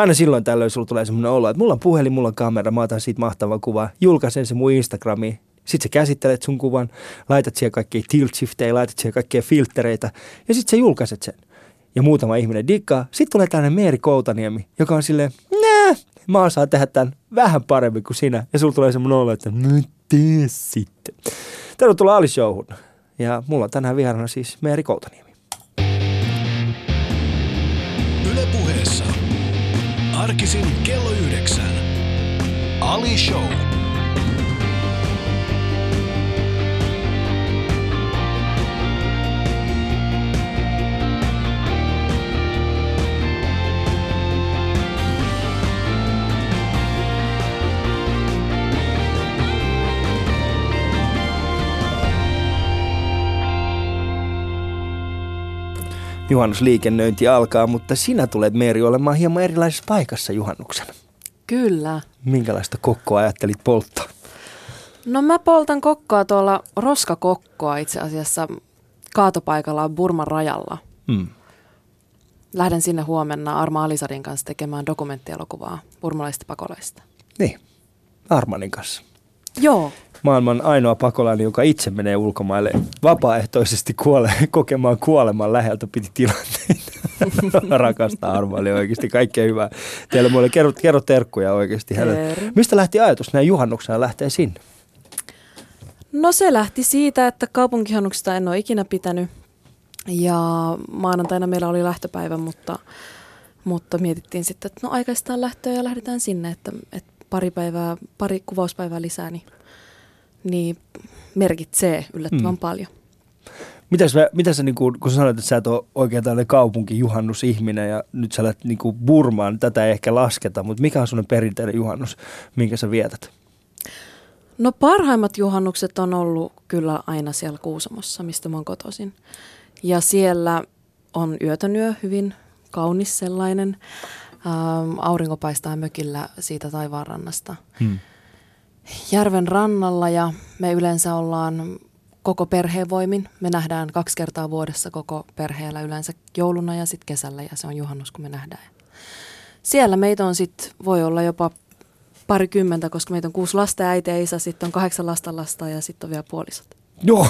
aina silloin tällöin sulla tulee semmoinen olo, että mulla on puhelin, mulla on kamera, mä otan siitä mahtava kuva, julkaisen se mun Instagramiin, sitten sä käsittelet sun kuvan, laitat siihen kaikkia tilt laitat siihen kaikkia filtreitä ja sitten sä julkaiset sen. Ja muutama ihminen dikkaa. Sitten tulee tämmöinen Meeri Koutaniemi, joka on silleen, nää, mä osaan tehdä tämän vähän paremmin kuin sinä. Ja sulla tulee semmoinen olo, että no tee sitten. Tervetuloa Ali Showhun. Ja mulla on tänään vieraana siis Meeri Koutaniemi. Arkisin kello yhdeksän. Ali Show. Juhannusliikennöinti alkaa, mutta sinä tulet Meeri olemaan hieman erilaisessa paikassa juhannuksena. Kyllä. Minkälaista kokkoa ajattelit polttaa? No mä poltan kokkoa tuolla, roskakokkoa itse asiassa kaatopaikalla Burman rajalla. Hmm. Lähden sinne huomenna Arma Alisadin kanssa tekemään dokumenttielokuvaa burmalaisista pakolaisista. Niin, Armanin kanssa. Joo, Maailman ainoa pakolainen, joka itse menee ulkomaille vapaaehtoisesti kuole, kokemaan kuoleman läheltä, piti tilanteita. Rakastaa Armaali oikeasti, kaikkea hyvää. Teille mulle kerro, kerro terkkuja oikeasti hänelle. Mistä lähti ajatus näin juhannuksena lähtee sinne? no se lähti siitä, että kaupunkihannuksista en ole ikinä pitänyt. Ja maanantaina meillä oli lähtöpäivä, mutta, mutta mietittiin sitten, että no aikaistaan lähtöä ja lähdetään sinne, että, että pari, päivää, pari kuvauspäivää lisää, niin, niin merkitsee yllättävän Mm. paljon. Mitäs, mä- mitä sä, niin kun, kun sä sanoit, että sä et ole oikein tällainen kaupunkijuhannusihminen ja nyt sä lähdet niin Burmaan, tätä ei ehkä lasketa, mutta mikä on sun perinteinen juhannus, minkä sä vietät? No parhaimmat juhannukset on ollut kyllä aina siellä Kuusamossa, mistä mä oon kotoisin. Ja siellä on yötön hyvin kaunis sellainen. Ähm, aurinko paistaa mökillä siitä taivaanrannasta. Hmm. Järven rannalla ja me yleensä ollaan koko perheen voimin. Me nähdään kaksi kertaa vuodessa koko perheellä yleensä jouluna ja sitten kesällä ja se on juhannus, kun me nähdään. Siellä meitä on sitten, voi olla jopa parikymmentä, koska meitä on kuusi lasta ja äiti ja isä, sitten on kahdeksan lasta lasta ja sitten on vielä puolisot. Joo,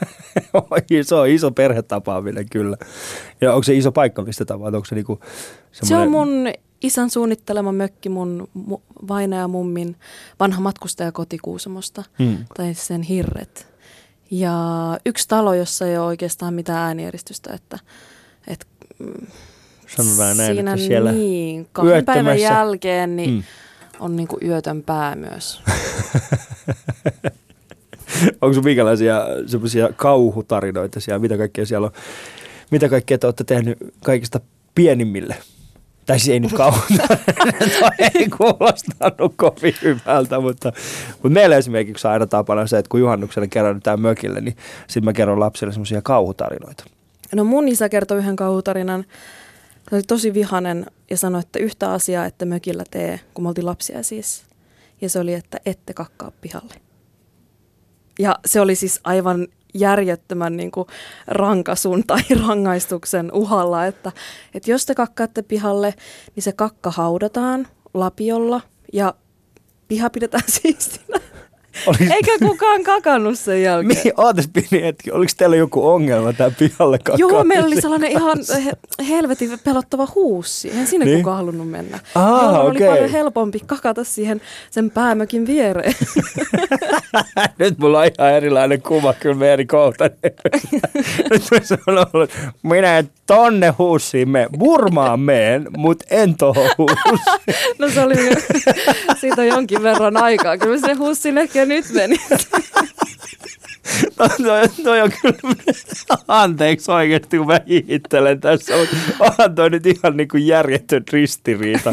se on iso perhetapaaminen kyllä. Ja onko se iso paikka, mistä tapaat? Onko se niinku Se on semmoinen- mun isän suunnittelema mökki, mun mu- vaina ja mummin vanha matkustajakoti Kuusamosta, Hmm. tai sen hirret. Ja yksi talo, jossa ei ole oikeastaan mitään äänieristystä, että, että mm, Sanotaan näin, siinä että siellä niin, kahden päivän jälkeen niin Mm. mm. on niinku yötön pää myös. Onko sun minkälaisia semmoisia kauhutarinoita siellä? Mitä kaikkea siellä on? Mitä kaikkea te olette tehnyt kaikista pienimmille? Tai siis ei nyt kauhutarinoita, ei kuulostanut kovin hyvältä, mutta, mutta meillä esimerkiksi aina tapana se, että kun juhannuksena kerrotaan mökille, niin sitten mä kerron lapsille semmoisia kauhutarinoita. No mun isä kertoi yhden kauhutarinan. Se oli tosi vihanen ja sanoi, että yhtä asiaa ette mökillä tee, kun me oltiin lapsia siis. Ja se oli, että ette kakkaa pihalle. Ja se oli siis aivan järjettömän niin kuin rankasun tai rangaistuksen uhalla, että, että jos te kakkaatte pihalle, niin se kakka haudataan lapiolla ja piha pidetään siistinä. Olis, Eikä kukaan kakannut sen jälkeen. Mihin, ootas pieni hetki, oliko teillä joku ongelma tämä pihalle Joo, meillä oli sellainen ihan he- helvetin pelottava huussi. Eihän sinne Niin? niin. kukaan halunnut mennä. Aa, Jolloin okei. oli paljon helpompi kakata siihen sen päämökin viereen. Nyt mulla on ihan erilainen kuva kyllä Meeri Koutaniemestä. Nyt mä että minä en tonne huussiin mene. Burmaan meen, mutta en tohon huussiin. No se oli, siitä on jonkin verran aikaa. Kyllä se huussin ehkä nyt meni. No, toi, toi on kyllä, anteeksi oikeasti kun mä hiittelen tässä, mutta onhan toi nyt ihan niin kuin järjetön ristiriita.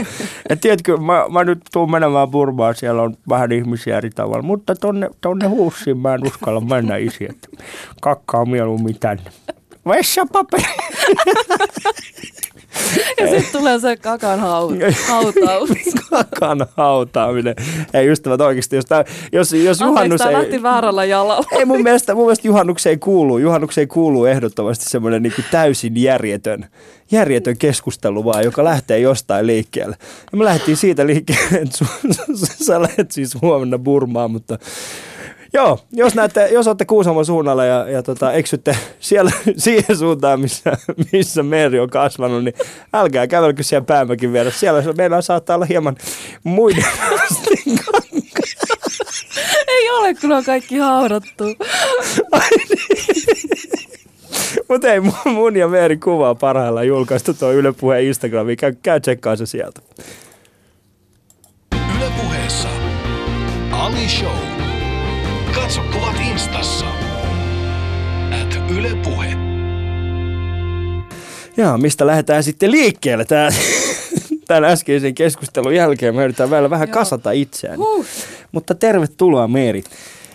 Et tiedätkö, mä, mä nyt tuun menemään Burmaan, siellä on vähän ihmisiä eri tavalla, mutta tonne, tonne huussiin mä en uskalla mennä isi, että kakkaa mieluummin tänne. Vessapaperi. Ja sitten tulee se kakan hau- hautaus. Kakan hautaaminen. Ei ystävät oikeasti, jos, tää, jos, jos juhannus Anteeksi, ei... tämä lähti väärällä jalalla. Ei mun mielestä, mun mielestä juhannukseen kuuluu, juhannukseen kuuluu ehdottomasti semmoinen niin täysin järjetön, järjetön keskustelu vaan, joka lähtee jostain liikkeelle. Ja me lähdettiin siitä liikkeelle, että su, sä lähdet siis huomenna Burmaan, mutta Joo, jos, näette, jos olette Kuusamon suunnalla ja, ja tota, eksytte siellä siihen suuntaan, missä, missä Meri on kasvanut, niin älkää kävelkö siellä päämäkin vieressä. Siellä meillä saattaa olla hieman muiden Ei ole, kun on kaikki haudattu. Mutta ei, mun, mun ja Meeri kuvaa parhaillaan julkaistu tuo Yle Puheen Instagramiin. Käy, käy tsekkaa se sieltä. Yle Puheessa. Ali Show. Katso kuvat instassa. At Yle Puhe. Jaa, mistä lähdetään sitten liikkeelle tää, tämän äskeisen keskustelun jälkeen? Me yritetään vielä vähän Joo. kasata itseään. Huh. Mutta tervetuloa Meeri.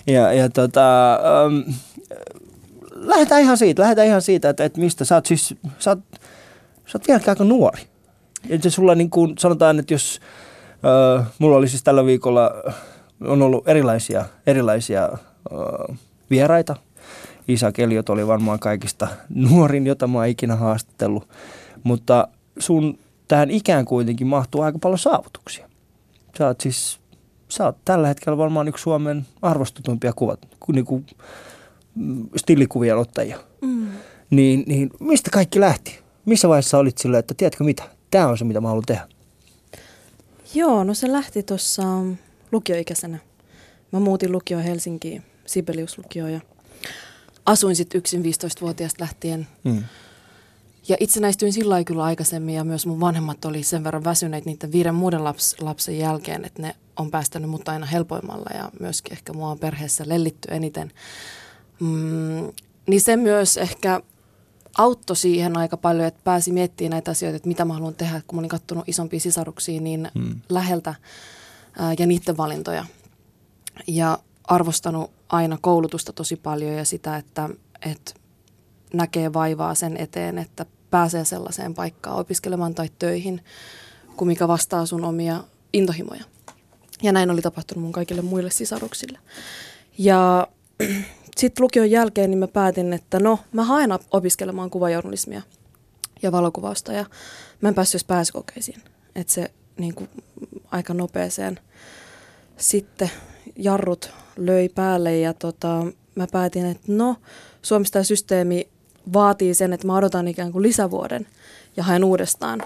Ja, ja tota, ähm, lähdetään ihan siitä, lähdetään ihan siitä, että, että mistä sä oot siis, sä oot, sä oot vieläkin aika nuori. Ja se sulla niin kuin sanotaan, että jos, äh, mulla oli siis tällä viikolla, on ollut erilaisia, erilaisia äh, vieraita. Isak Eliot oli varmaan kaikista nuorin, jota mä oon ikinä haastatellut. Mutta sun tähän ikään kuitenkin mahtuu aika paljon saavutuksia. Sä oot siis, sä oot tällä hetkellä varmaan yksi Suomen arvostetumpia kuvat, ku- niin kuin, mm, stillikuvien ottajia. Mm. Niin, niin mistä kaikki lähti? Missä vaiheessa olit silleen, että tiedätkö mitä? Tämä on se, mitä mä haluan tehdä. Joo, no se lähti tuossa lukioikäisenä. Mä muutin lukioon Helsinkiin, Sibelius-lukioon ja asuin sitten yksin 15-vuotiaasta lähtien. Mm. Ja itsenäistyin sillä lailla kyllä aikaisemmin ja myös mun vanhemmat oli sen verran väsyneet niiden viiden muuden laps, lapsen jälkeen, että ne on päästänyt mut aina helpoimmalla ja myöskin ehkä mua on perheessä lellitty eniten. Mm, niin se myös ehkä auttoi siihen aika paljon, että pääsi miettimään näitä asioita, että mitä mä haluan tehdä, kun mä olin kattonut isompia sisaruksia niin Mm. läheltä ja niiden valintoja. Ja arvostanut aina koulutusta tosi paljon ja sitä, että, että näkee vaivaa sen eteen, että pääsee sellaiseen paikkaan opiskelemaan tai töihin, kuin mikä vastaa sun omia intohimoja. Ja näin oli tapahtunut mun kaikille muille sisaruksille. Ja sitten lukion jälkeen niin mä päätin, että no mä haen op- opiskelemaan kuvajournalismia ja valokuvausta ja mä en päässyt pääsykokeisiin. Että se niin kuin, aika nopeeseen sitten jarrut löi päälle ja tota, mä päätin, että no Suomessa tämä systeemi vaatii sen, että mä odotan ikään kuin lisävuoden ja haen uudestaan.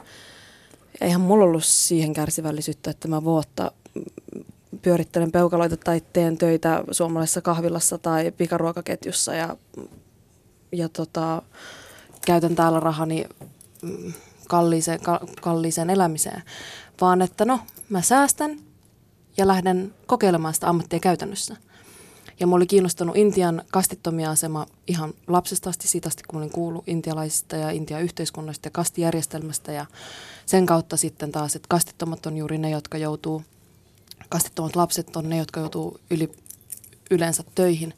Eihän mulla ollut siihen kärsivällisyyttä, että mä vuotta pyörittelen peukaloita tai teen töitä suomalaisessa kahvilassa tai pikaruokaketjussa ja, ja tota, käytän täällä rahani mm, kalliiseen, ka, kalliiseen elämiseen. Vaan että no, mä säästän ja lähden kokeilemaan sitä ammattia käytännössä. Ja mä oli kiinnostanut Intian kastittomia asema ihan lapsesta asti, siitä asti kun olin kuullut intialaisista ja Intian yhteiskunnasta ja kastijärjestelmästä. Ja sen kautta sitten taas, että kastittomat on juuri ne, jotka joutuu, kastittomat lapset on ne, jotka joutuu yli, yleensä töihin.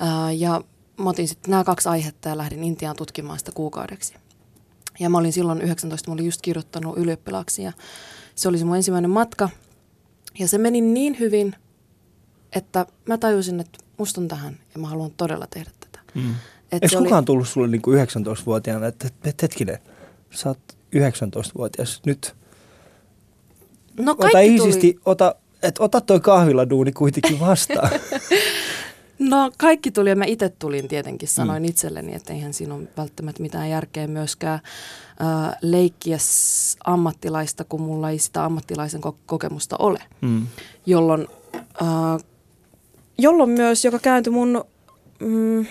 Ää, ja mä otin sitten nämä kaksi aihetta ja lähdin Intiaan tutkimaan sitä kuukaudeksi. Ja mä olin silloin 19, mä olin just kirjoittanut ylioppilaaksi ja se oli se mun ensimmäinen matka. Ja se meni niin hyvin, että mä tajusin, että musta on tähän ja mä haluan todella tehdä tätä. Mm. Et Eikö se oli- kukaan tullut sulle niin kuin 19-vuotiaana, että, että hetkinen, sä oot 19-vuotias nyt. No Ota kaikki iisisti, ota, että ota toi kahviladuuni kuitenkin vastaan. No kaikki tuli ja mä itse tulin tietenkin, sanoin mm. itselleni, että eihän siinä ole välttämättä mitään järkeä myöskään äh, leikkiä ammattilaista, kun mulla ei sitä ammattilaisen ko- kokemusta ole. mm. Jolloin, äh, jolloin myös, joka kääntyi mun mm,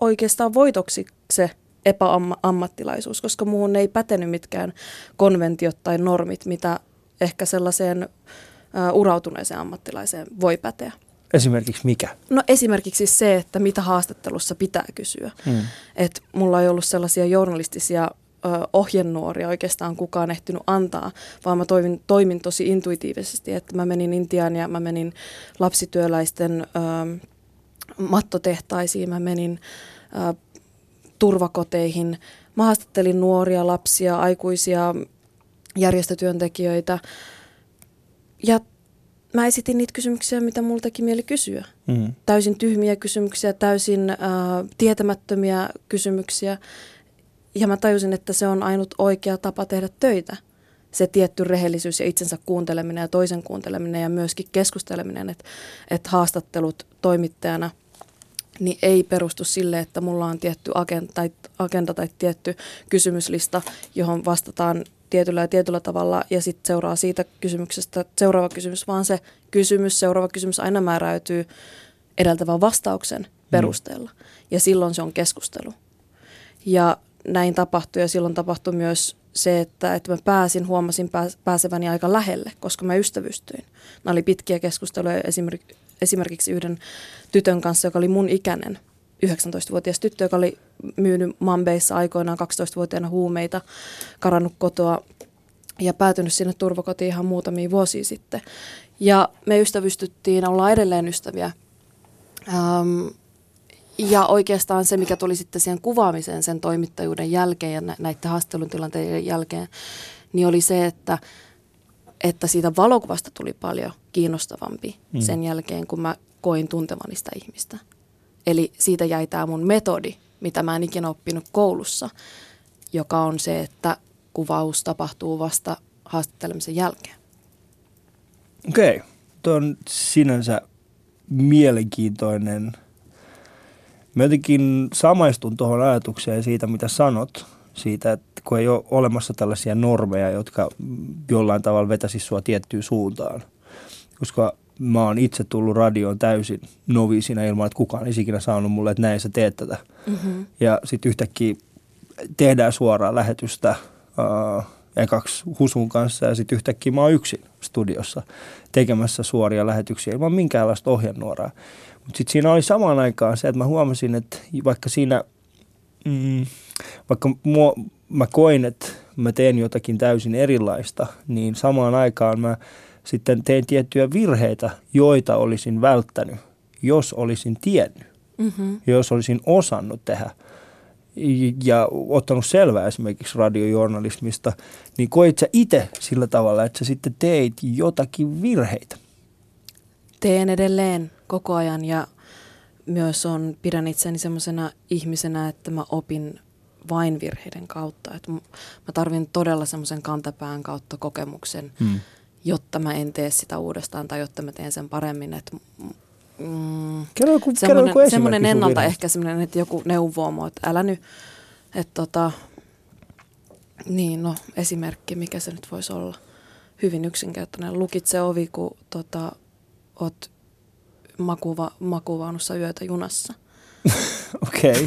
oikeastaan voitoksi se epäammattilaisuus, koska muuhun ei pätenyt mitkään konventiot tai normit, mitä ehkä sellaiseen äh, urautuneeseen ammattilaiseen voi päteä. Esimerkiksi mikä? No esimerkiksi se, että mitä haastattelussa pitää kysyä. Mm. Et mulla ei ollut sellaisia journalistisia ö, ohjenuoria oikeastaan kukaan ehtinyt antaa, vaan mä toimin, toimin tosi intuitiivisesti, että mä menin Intiaan ja mä menin lapsityöläisten ö, mattotehtaisiin, mä menin ö, turvakoteihin, Mä haastattelin nuoria, lapsia, aikuisia, järjestötyöntekijöitä. Ja mä esitin niitä kysymyksiä, mitä mulla teki mieli kysyä. Mm. Täysin tyhmiä kysymyksiä, täysin äh, tietämättömiä kysymyksiä. Ja mä tajusin, että se on ainut oikea tapa tehdä töitä. Se tietty rehellisyys ja itsensä kuunteleminen ja toisen kuunteleminen ja myöskin keskusteleminen, että, että haastattelut toimittajana niin ei perustu sille, että mulla on tietty agenda tai, agenda tai tietty kysymyslista, johon vastataan tietyllä ja tietyllä tavalla ja sitten seuraa siitä kysymyksestä seuraava kysymys, vaan se kysymys, seuraava kysymys aina määräytyy edeltävän vastauksen perusteella. Mm. Ja silloin se on keskustelu. Ja näin tapahtui ja silloin tapahtui myös se, että, että mä pääsin, huomasin pääseväni aika lähelle, koska mä ystävystyin. Nämä oli pitkiä keskusteluja esimerkiksi yhden tytön kanssa, joka oli mun ikäinen, 19-vuotias tyttö, joka oli myynyt Mambeissa aikoinaan 12-vuotiaana huumeita, karannut kotoa ja päätynyt sinne turvakotiin ihan muutamia vuosia sitten. Ja me ystävystyttiin, ollaan edelleen ystäviä. Ähm, ja oikeastaan se, mikä tuli sitten siihen kuvaamiseen sen toimittajuuden jälkeen ja näiden haastelun tilanteiden jälkeen, niin oli se, että, että siitä valokuvasta tuli paljon kiinnostavampi mm. sen jälkeen, kun mä koin tuntevani sitä ihmistä. Eli siitä jäi tämä mun metodi, mitä mä en ikinä oppinut koulussa, joka on se, että kuvaus tapahtuu vasta haastattelemisen jälkeen. Okei, okay. tuo on sinänsä mielenkiintoinen. Mä jotenkin samaistun tuohon ajatukseen siitä, mitä sanot, siitä, että kun ei ole olemassa tällaisia normeja, jotka jollain tavalla vetäisi sua tiettyyn suuntaan. Koska mä oon itse tullut radioon täysin noviisina ilman, että kukaan olisi ikinä saanut mulle, että näin sä teet tätä. Mm-hmm. Ja sitten yhtäkkiä tehdään suoraa lähetystä uh, ekaksi Husun kanssa ja sitten yhtäkkiä mä oon yksin studiossa tekemässä suoria lähetyksiä ilman minkäänlaista ohjenuoraa. Mutta sitten siinä oli samaan aikaan se, että mä huomasin, että vaikka siinä, mm, vaikka mua, mä koin, että mä teen jotakin täysin erilaista, niin samaan aikaan mä sitten tein tiettyjä virheitä, joita olisin välttänyt, jos olisin tiennyt, mm-hmm. jos olisin osannut tehdä ja ottanut selvää esimerkiksi radiojournalismista, niin koit sä itse sillä tavalla, että sä sitten teit jotakin virheitä? Teen edelleen koko ajan ja myös on, pidän itseni semmoisena ihmisenä, että mä opin vain virheiden kautta. Että mä tarvin todella semmoisen kantapään kautta kokemuksen, hmm jotta mä en tee sitä uudestaan tai jotta mä teen sen paremmin. Että, mm, kerro joku, semmoinen, kerro semmoinen ennalta ehkä semmoinen, että joku neuvoo mua, että älä nyt, että tota, niin no esimerkki, mikä se nyt voisi olla. Hyvin yksinkertainen. Lukitse ovi, kun tota, oot makuva, makuvaunussa yötä junassa – Okei.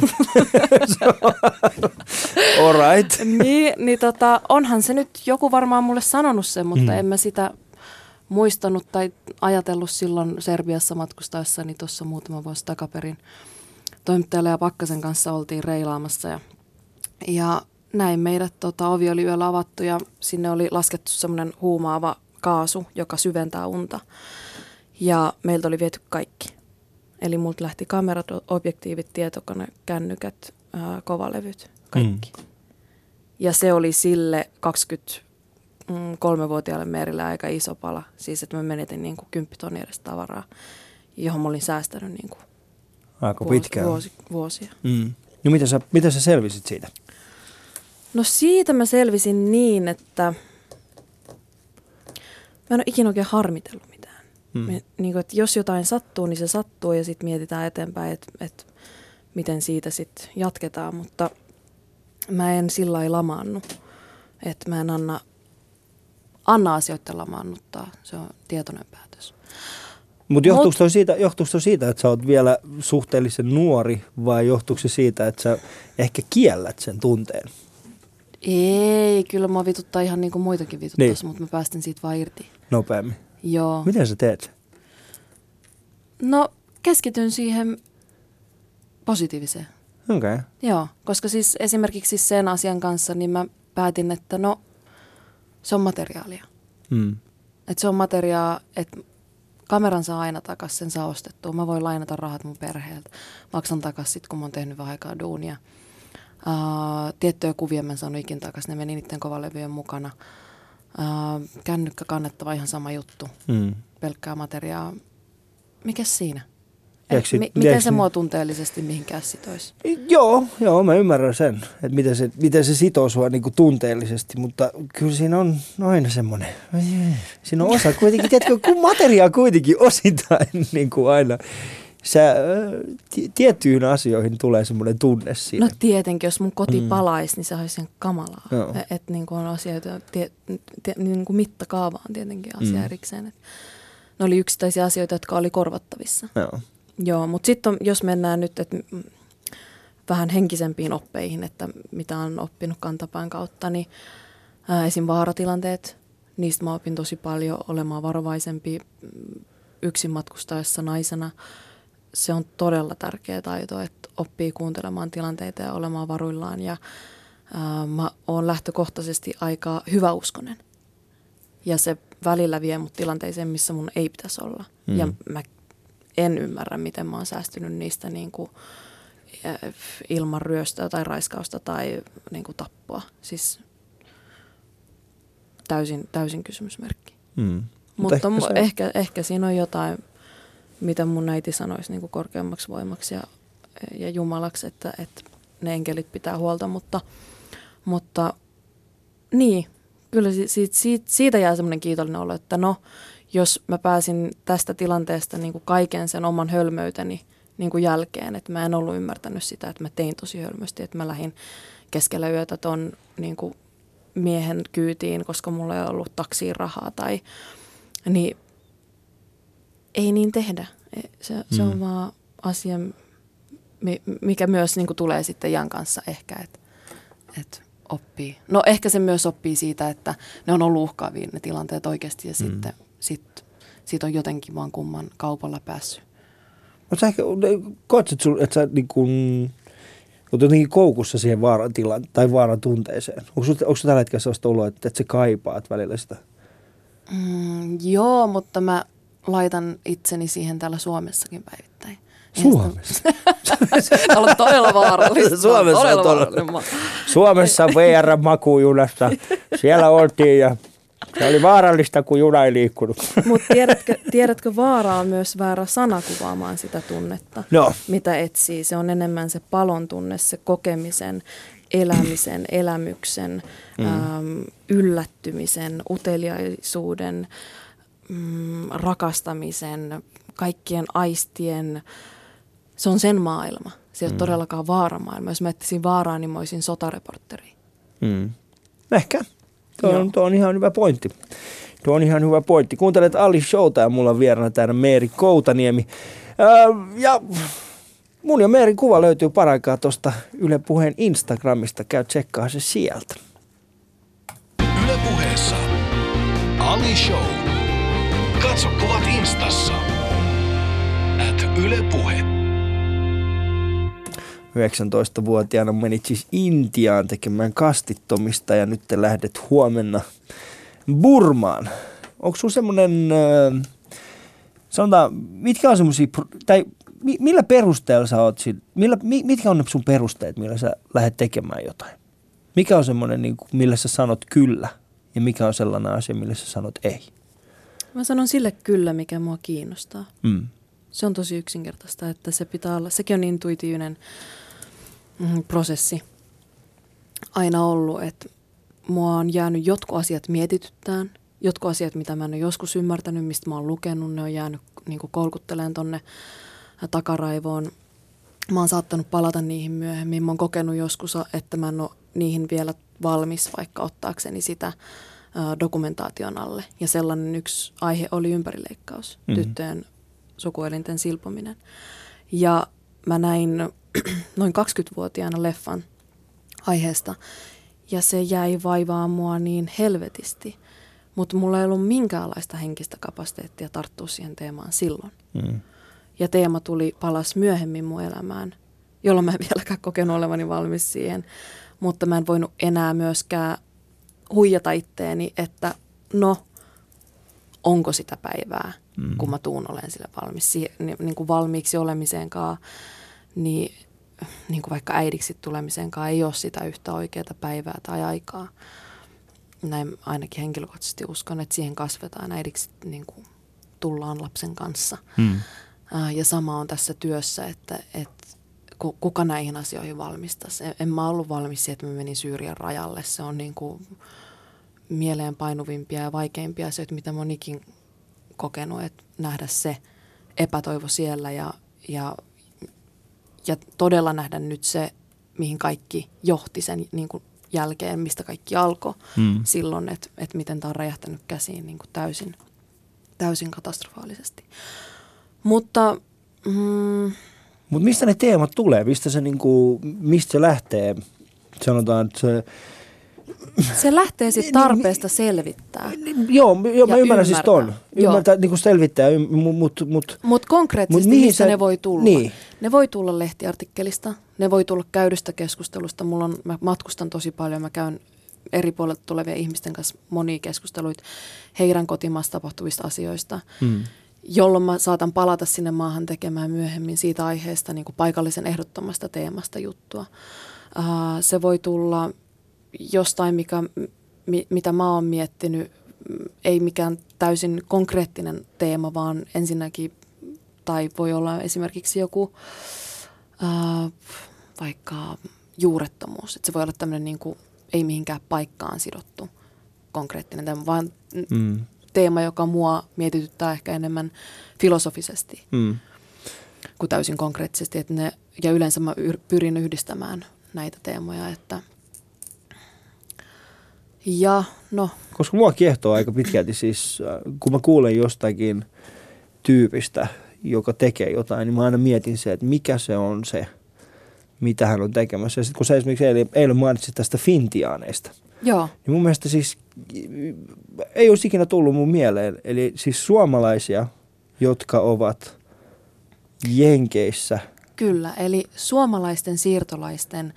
All right. niin, niin tota, onhan se nyt joku varmaan mulle sanonut sen, mutta mm. en mä sitä muistanut tai ajatellut silloin Serbiassa matkustaessani tuossa muutama vuosi takaperin. Toimittajalle ja Pakkasen kanssa oltiin reilaamassa ja, ja näin meidät, tota, ovi oli yöllä avattu ja sinne oli laskettu semmoinen huumaava kaasu, joka syventää unta. Ja meiltä oli viety kaikki Eli multa lähti kamerat, objektiivit, tietokone, kännykät, ää, kovalevyt, kaikki. Mm. Ja se oli sille 23-vuotiaalle Merille aika iso pala. Siis että mä menetin niin kuin 10 tonnia edes tavaraa, johon mä olin säästänyt niin kuin aika pitkään. Vuosi, vuosia. Mm. No mitä sä, mitä sä selvisit siitä? No siitä mä selvisin niin, että mä en ole ikinä oikein harmitellut Mm. Me, niin kuin, että jos jotain sattuu, niin se sattuu ja sitten mietitään eteenpäin, että, että miten siitä sitten jatketaan. Mutta mä en sillä lailla lamaannu, että mä en anna, anna asioiden lamaannuttaa. Se on tietoinen päätös. Mutta johtuuko Mut, siitä, johtuuko siitä, että sä oot vielä suhteellisen nuori vai johtuuko se siitä, että sä ehkä kiellät sen tunteen? Ei, kyllä mua vituttaa ihan niin kuin muitakin vituttaisi, niin. mutta mä päästän siitä vaan irti. Nopeammin. Joo. Miten sä teet? No keskityn siihen positiiviseen. Okei. Okay. Joo, koska siis esimerkiksi sen asian kanssa niin mä päätin, että no se on materiaalia. Mm. Että se on materiaa, että kameran saa aina takaisin, sen saa ostettua. Mä voin lainata rahat mun perheeltä. Maksan takaisin sit, kun mä oon tehnyt vähän aikaa duunia. Uh, tiettyjä kuvia mä en saanut ikin takaisin, ne meni niiden kovalevyjen mukana. Kännykkä kannettava ihan sama juttu, Mm. pelkkää materiaa. Mikäs siinä? Sit- Mi- miten eikö se niin? mua tunteellisesti mihinkään sitoisi? Joo, joo, mä ymmärrän sen, että miten se, miten se sitoo sua niinku tunteellisesti, mutta kyllä siinä on aina semmoinen, siinä on osa kuitenkin, tiedätkö, kun materiaa kuitenkin osittain niin kuin aina, sä, äh, ti- tiettyihin asioihin tulee semmoinen tunne siinä. No tietenkin, jos mun koti Mm. palaisi, niin se olisi ihan kamalaa. Joo. Että et, niin on asioita, tie, tie, niin kuin mittakaava on tietenkin asia Mm. erikseen. Et ne oli yksittäisiä asioita, jotka oli korvattavissa. Joo. Joo, mutta sitten jos mennään nyt et, vähän henkisempiin oppeihin, että mitä on oppinut kantapään kautta, niin ää, esim. vaaratilanteet, niistä mä opin tosi paljon olemaan varovaisempi mm, yksin matkustaessa naisena. Se on todella tärkeä taito, että oppii kuuntelemaan tilanteita ja olemaan varuillaan. Ja ää, mä oon lähtökohtaisesti aika hyväuskonen. Ja se välillä vie mut tilanteeseen, missä mun ei pitäisi olla. Mm. Ja mä en ymmärrä, miten mä oon säästynyt niistä niin kuin, ilman ryöstöä tai raiskausta tai niin kuin tappoa. Siis täysin, täysin kysymysmerkki. Mm. Mutta ehkä ehkä, se- ehkä, ehkä siinä on jotain, mitä mun äiti sanoisi niin kuin korkeammaksi voimaksi ja, ja jumalaksi, että, että ne enkelit pitää huolta, mutta, mutta niin, kyllä si- siitä, siitä, siitä jää semmoinen kiitollinen olo, että no, jos mä pääsin tästä tilanteesta niin kuin kaiken sen oman hölmöyteni niin kuin jälkeen, että mä en ollut ymmärtänyt sitä, että mä tein tosi hölmösti, että mä lähdin keskellä yötä ton niin kuin miehen kyytiin, koska mulla ei ollut taksiin rahaa tai niin ei niin tehdä. E- Se, mm. se on vaan asia, mi- mikä myös niin kuin tulee sitten Jan kanssa ehkä, että et oppii. No ehkä se myös oppii siitä, että ne on ollut uhkaavia ne tilanteet oikeasti ja mm. sitten sit, siitä on jotenkin vaan kumman kaupalla päässyt. Mutta sä ehkä, koet, että, sul, että sä niin kun, oot jotenkin koukussa siihen vaaratilaan tai vaaran tunteeseen? Onko sulla tällä hetkellä sellaista oloa, että, että sä kaipaat välillä sitä? Mm, joo, mutta mä laitan itseni siihen täällä Suomessakin päivittäin. Eihän Suomessa? Täällä on todella vaarallista. Suomessa on todella maa. Suomessa VR-makujunassa. Siellä oltiin ja se oli vaarallista, kun juna ei liikkunut. Mutta tiedätkö, tiedätkö, vaara on myös väärä sana kuvaamaan sitä tunnetta, No, mitä etsii. Se on enemmän se palon tunne, se kokemisen, elämisen, elämyksen, mm. äm, yllättymisen, uteliaisuuden, mm, rakastamisen, kaikkien aistien. Se on sen maailma. Se ei ole todellakaan vaaramaailma. Jos mä etsisin vaaraa, niin mä olisin sotareportteri. mm. ehkä. Tuo on, tuo on ihan hyvä pointti. Tuo on ihan hyvä pointti. Kuuntelet Ali Showta ja mulla on vieraana täällä Meeri Koutaniemi. Öö, ja mun ja Meerin kuva löytyy paraikaa tuosta Yle Puheen Instagramista. Käy tsekkaa se sieltä. Yle puheessa Ali Show. Katso kuvat instassa. At Yle Puhe. 19-vuotiaana menit siis Intiaan tekemään kastittomista ja nyt te lähdet huomenna Burmaan. Onko sulla semmoinen, äh, sanotaan, mitkä on semmoisia, tai mi, millä perusteella sä oot, millä, mi, mitkä on ne sun perusteet, millä sä lähdet tekemään jotain? Mikä on semmoinen, niin millä sä sanot kyllä ja mikä on sellainen asia, millä sä sanot ei? Mä sanon sille kyllä, mikä mua kiinnostaa. Mm. Se on tosi yksinkertaista, että se pitää olla, sekin on intuitiivinen mm, prosessi aina ollut, että mua on jäänyt jotkut asiat mietityttään, jotkut asiat, mitä mä en ole joskus ymmärtänyt, mistä mä oon lukenut, ne on jäänyt niin kolkutteleen tonne takaraivoon. Mä oon saattanut palata niihin myöhemmin. Mä oon kokenut joskus, että mä en ole niihin vielä valmis vaikka ottaakseni sitä dokumentaation alle. Ja sellainen yksi aihe oli ympärileikkaus, Mhm. mm-hmm. tyttöjen sukuelinten silpominen. Ja mä näin noin 20-vuotiaana leffan aiheesta. Ja se jäi vaivaa mua niin helvetisti. Mutta mulla ei ollut minkäänlaista henkistä kapasiteettia tarttua siihen teemaan silloin. Mm. Ja teema tuli palas myöhemmin mun elämään, jolloin mä en vieläkään kokenut olevani valmis siihen. Mutta mä en voinut enää myöskään huijata itteeni, että no, onko sitä päivää, mm. kun mä tuun olen sille valmis, niin, niin kuin valmiiksi olemiseenkaan. Niin niin kuin vaikka äidiksi tulemiseenkaan ei ole sitä yhtä oikeaa päivää tai aikaa. Näin ainakin henkilökohtaisesti uskon, että siihen kasvetaan äidiksi niin kuin tullaan lapsen kanssa. Mm. Ja sama on tässä työssä, että, että kuka näihin asioihin valmistaisi. En, en mä ollut valmis siihen, että mä menin Syyrian rajalle. Se on niin kuin mieleen painuvimpia ja vaikeimpia asioita, mitä monikin kokenut, että nähdä se epätoivo siellä ja, ja, ja todella nähdä nyt se, mihin kaikki johti sen niin kuin jälkeen, mistä kaikki alkoi mm. silloin, että, että miten tämä on räjähtänyt käsiin niin kuin täysin, täysin katastrofaalisesti. Mutta... Mm, Mutta mistä ne teemat tulee? Mistä se, niin kuin, mistä se lähtee? Sanotaan, että se se lähtee sitten niin, tarpeesta selvittää. Joo, joo mä ymmärrän siis ton. Ymmärtää niin kuin selvittää, mutta... Mut, mut konkreettisesti mut mistä sä, ne voi tulla? Niin. Ne voi tulla lehtiartikkelista, ne voi tulla käydystä keskustelusta. Mulla on, mä matkustan tosi paljon, mä käyn eri puolilta tulevien ihmisten kanssa monia keskusteluita heidän kotimaassa tapahtuvista asioista. Hmm jolloin mä saatan palata sinne maahan tekemään myöhemmin siitä aiheesta niin kuin paikallisen ehdottomasta teemasta juttua. Uh, se voi tulla jostain, mikä, mi, mitä mä oon miettinyt, ei mikään täysin konkreettinen teema, vaan ensinnäkin, tai voi olla esimerkiksi joku ää, vaikka juurettomuus. Että se voi olla tämmöinen niin kuin, ei mihinkään paikkaan sidottu konkreettinen teema, vaan mm. Teema, joka mua mietityttää ehkä enemmän filosofisesti mm. kuin täysin konkreettisesti. Että ne, ja yleensä mä pyrin yhdistämään näitä teemoja, että – ja no. Koska mua kiehtoo aika pitkälti siis, äh, kun mä kuulen jostakin tyypistä, joka tekee jotain, niin mä aina mietin se, että mikä se on se, mitä hän on tekemässä. Ja sitten kun sä esimerkiksi eilen, eilen mainitsit tästä fintiaaneista, Joo. niin mun mielestä siis ei olisi ikinä tullut mun mieleen. Eli siis suomalaisia, jotka ovat Jenkeissä. Kyllä, eli suomalaisten siirtolaisten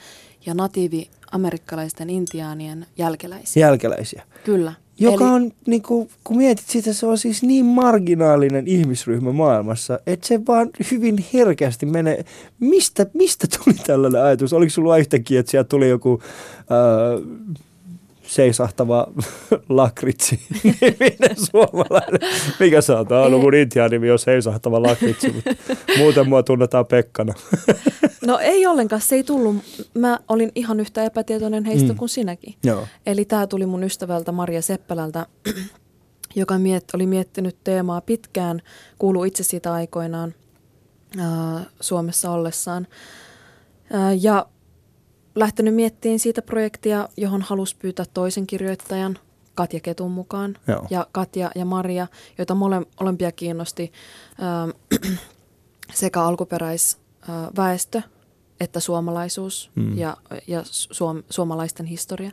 ja natiivi amerikkalaisten intiaanien jälkeläisiä. Jälkeläisiä. Kyllä. Joka Eli... on, niin kuin, kun mietit sitä, se on siis niin marginaalinen ihmisryhmä maailmassa, että se vaan hyvin herkästi menee. Mistä, mistä tuli tällainen ajatus? Oliko sulla yhtäkkiä, että sieltä tuli joku... Äh, seisahtava lakritsi niminen suomalainen. Mikä sä oot? No mun intian nimi on seisahtava lakritsi, mutta muuten mua tunnetaan Pekkana. no ei ollenkaan, se ei tullut. Mä olin ihan yhtä epätietoinen heistä mm. kuin sinäkin. Joo. Eli tämä tuli mun ystävältä Maria Seppälältä, joka miet, oli miettinyt teemaa pitkään, kuuluu itse siitä aikoinaan äh, Suomessa ollessaan. Äh, ja lähtenyt miettimään siitä projektia, johon halusi pyytää toisen kirjoittajan, Katja Ketun mukaan. Joo. Ja Katja ja Maria, joita mole, molempia kiinnosti äh, sekä alkuperäisväestö äh, että suomalaisuus mm. ja, ja suom, suomalaisten historia.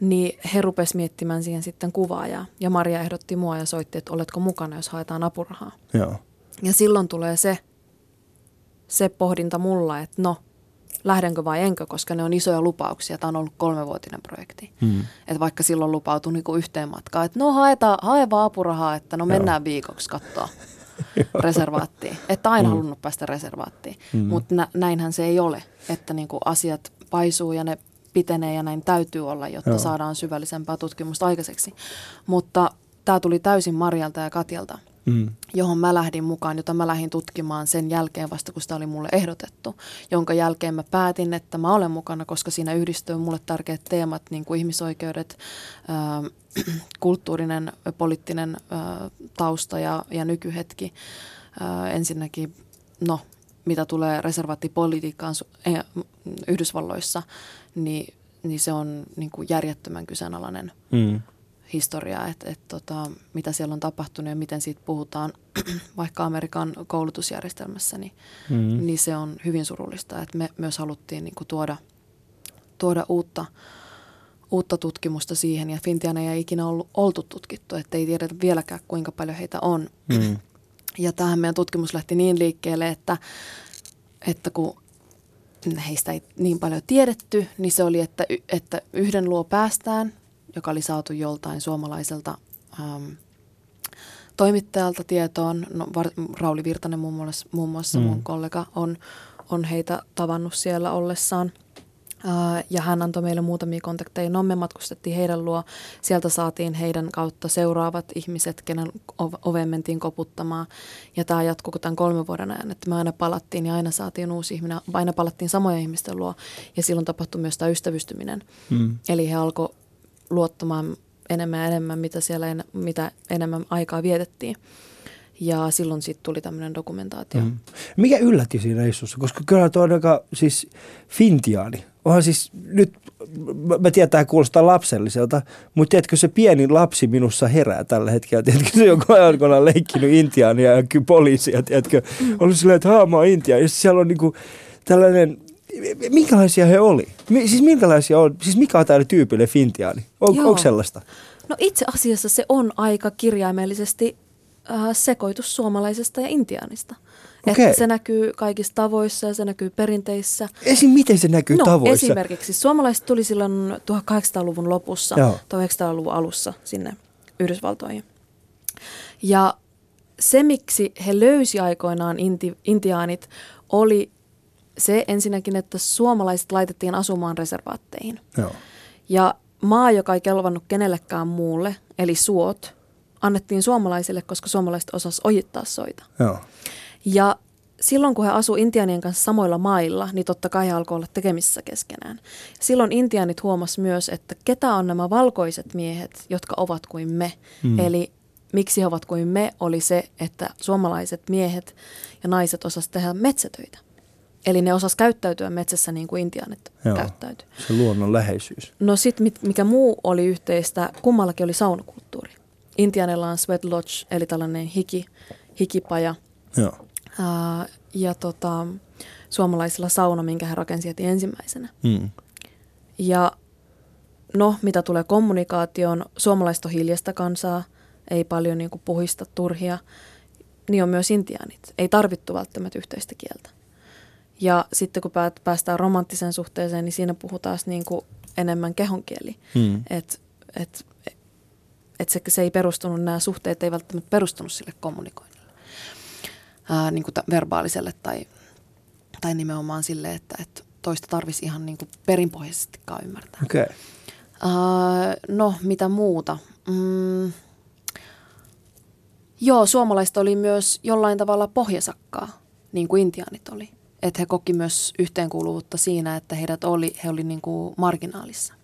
Niin he rupesivat miettimään siihen sitten kuvaajaa. Ja Maria ehdotti mua ja soitti, että oletko mukana, jos haetaan apurahaa. Joo. Ja silloin tulee se, se pohdinta mulla, että no – lähdenkö vai enkö, koska ne on isoja lupauksia. Tämä on ollut kolmevuotinen projekti. Hmm. Että vaikka silloin lupautui niinku yhteen matkaan, että no haeta, hae vaan apurahaa, että no mennään Joo. viikoksi katsoa reservaattiin. Että aina hmm. halunnut päästä reservaattiin. Hmm. Mutta nä, näinhän se ei ole, että niinku asiat paisuu ja ne pitenee ja näin täytyy olla, jotta Joo. saadaan syvällisempää tutkimusta aikaiseksi. Mutta tämä tuli täysin Marjalta ja Katjalta mm. johon mä lähdin mukaan, jota mä lähdin tutkimaan sen jälkeen vasta, kun sitä oli mulle ehdotettu. Jonka jälkeen mä päätin, että mä olen mukana, koska siinä yhdistyy mulle tärkeät teemat, niin kuin ihmisoikeudet, äh, kulttuurinen, poliittinen äh, tausta ja, ja nykyhetki. Äh, ensinnäkin, no, mitä tulee reservaattipolitiikkaan eh, Yhdysvalloissa, niin, niin se on niin kuin järjettömän kyseenalainen. Mm historiaa, että, että tota, mitä siellä on tapahtunut ja miten siitä puhutaan vaikka Amerikan koulutusjärjestelmässä, niin, mm-hmm. niin se on hyvin surullista. Että me myös haluttiin niin kuin tuoda, tuoda uutta, uutta tutkimusta siihen ja Fintiana ei ikinä ollut, oltu tutkittu, että ei tiedetä vieläkään kuinka paljon heitä on. Mm. Ja tähän meidän tutkimus lähti niin liikkeelle, että, että kun heistä ei niin paljon tiedetty, niin se oli, että, että yhden luo päästään joka oli saatu joltain suomalaiselta ähm, toimittajalta tietoon. No, Var, Rauli Virtanen muun muassa, muun muassa mm. mun kollega on, on heitä tavannut siellä ollessaan. Ää, ja hän antoi meille muutamia kontakteja. No me matkustettiin heidän luo. Sieltä saatiin heidän kautta seuraavat ihmiset, kenen oveen mentiin koputtamaan. Ja tämä jatkuu tämän kolmen vuoden ajan, että me aina palattiin ja aina saatiin uusi ihminen. Aina palattiin samoja ihmisten luo ja silloin tapahtui myös tämä ystävystyminen. Mm. Eli he alkoi luottamaan enemmän ja enemmän, mitä siellä en, mitä enemmän aikaa vietettiin. Ja silloin sitten tuli tämmöinen dokumentaatio. Mm. Mikä yllätti siinä reissussa? Koska kyllä tuo on aika siis fintiaani. Onhan siis nyt, mä tiedän, tämä kuulostaa lapselliselta, mutta tiedätkö se pieni lapsi minussa herää tällä hetkellä. Tiedätkö se, joka on leikkinyt intiaania ja poliisia, tiedätkö? Mm. Ollut silleen, että haa, mä oon intia. Ja siellä on niinku tällainen minkälaisia he oli? Siis minkälaisia on, siis mikä on tämä tyypillinen fintiaani? On, onko sellaista? No itse asiassa se on aika kirjaimellisesti äh, sekoitus suomalaisesta ja intiaanista. Okay. Että se näkyy kaikissa tavoissa ja se näkyy perinteissä. Esim. miten se näkyy no, tavoissa? esimerkiksi suomalaiset tuli silloin 1800-luvun lopussa, 1900-luvun alussa sinne Yhdysvaltoihin. Ja se, miksi he löysi aikoinaan inti, intiaanit, oli se ensinnäkin, että suomalaiset laitettiin asumaan reservaatteihin. Joo. Ja maa, joka ei kelvannut kenellekään muulle, eli suot, annettiin suomalaisille, koska suomalaiset osas ojittaa soita. Joo. Ja silloin, kun he asuivat intianien kanssa samoilla mailla, niin totta kai he alkoi olla tekemissä keskenään. Silloin intianit huomas myös, että ketä on nämä valkoiset miehet, jotka ovat kuin me. Mm. Eli miksi he ovat kuin me, oli se, että suomalaiset miehet ja naiset osasivat tehdä metsätöitä. Eli ne osas käyttäytyä metsässä niin kuin intiaanit käyttäytyy. Se luonnon läheisyys. No sitten mikä muu oli yhteistä, kummallakin oli saunakulttuuri. Intianilla on sweat lodge, eli tällainen hiki, hikipaja. Joo. Ää, ja tota, suomalaisilla sauna, minkä he rakensivat ensimmäisenä. Mm. Ja no, mitä tulee kommunikaatioon, suomalaiset on hiljasta kansaa, ei paljon niin kuin, puhista turhia. Niin on myös intiaanit. Ei tarvittu välttämättä yhteistä kieltä. Ja sitten kun päästään romanttiseen suhteeseen, niin siinä puhutaan niin kuin enemmän kehonkieli. Hmm. Että et, et se, se ei perustunut, nämä suhteet ei välttämättä perustunut sille kommunikoinnille, ää, niin kuin ta- verbaaliselle tai, tai nimenomaan sille, että, että toista tarvisi ihan niin kuin perinpohjaisestikaan ymmärtää. Okay. Ää, no, mitä muuta? Mm, joo, suomalaiset oli myös jollain tavalla pohjasakkaa, niin kuin intiaanit oli että he koki myös yhteenkuuluvuutta siinä, että heidät oli, he oli niin marginaalissa.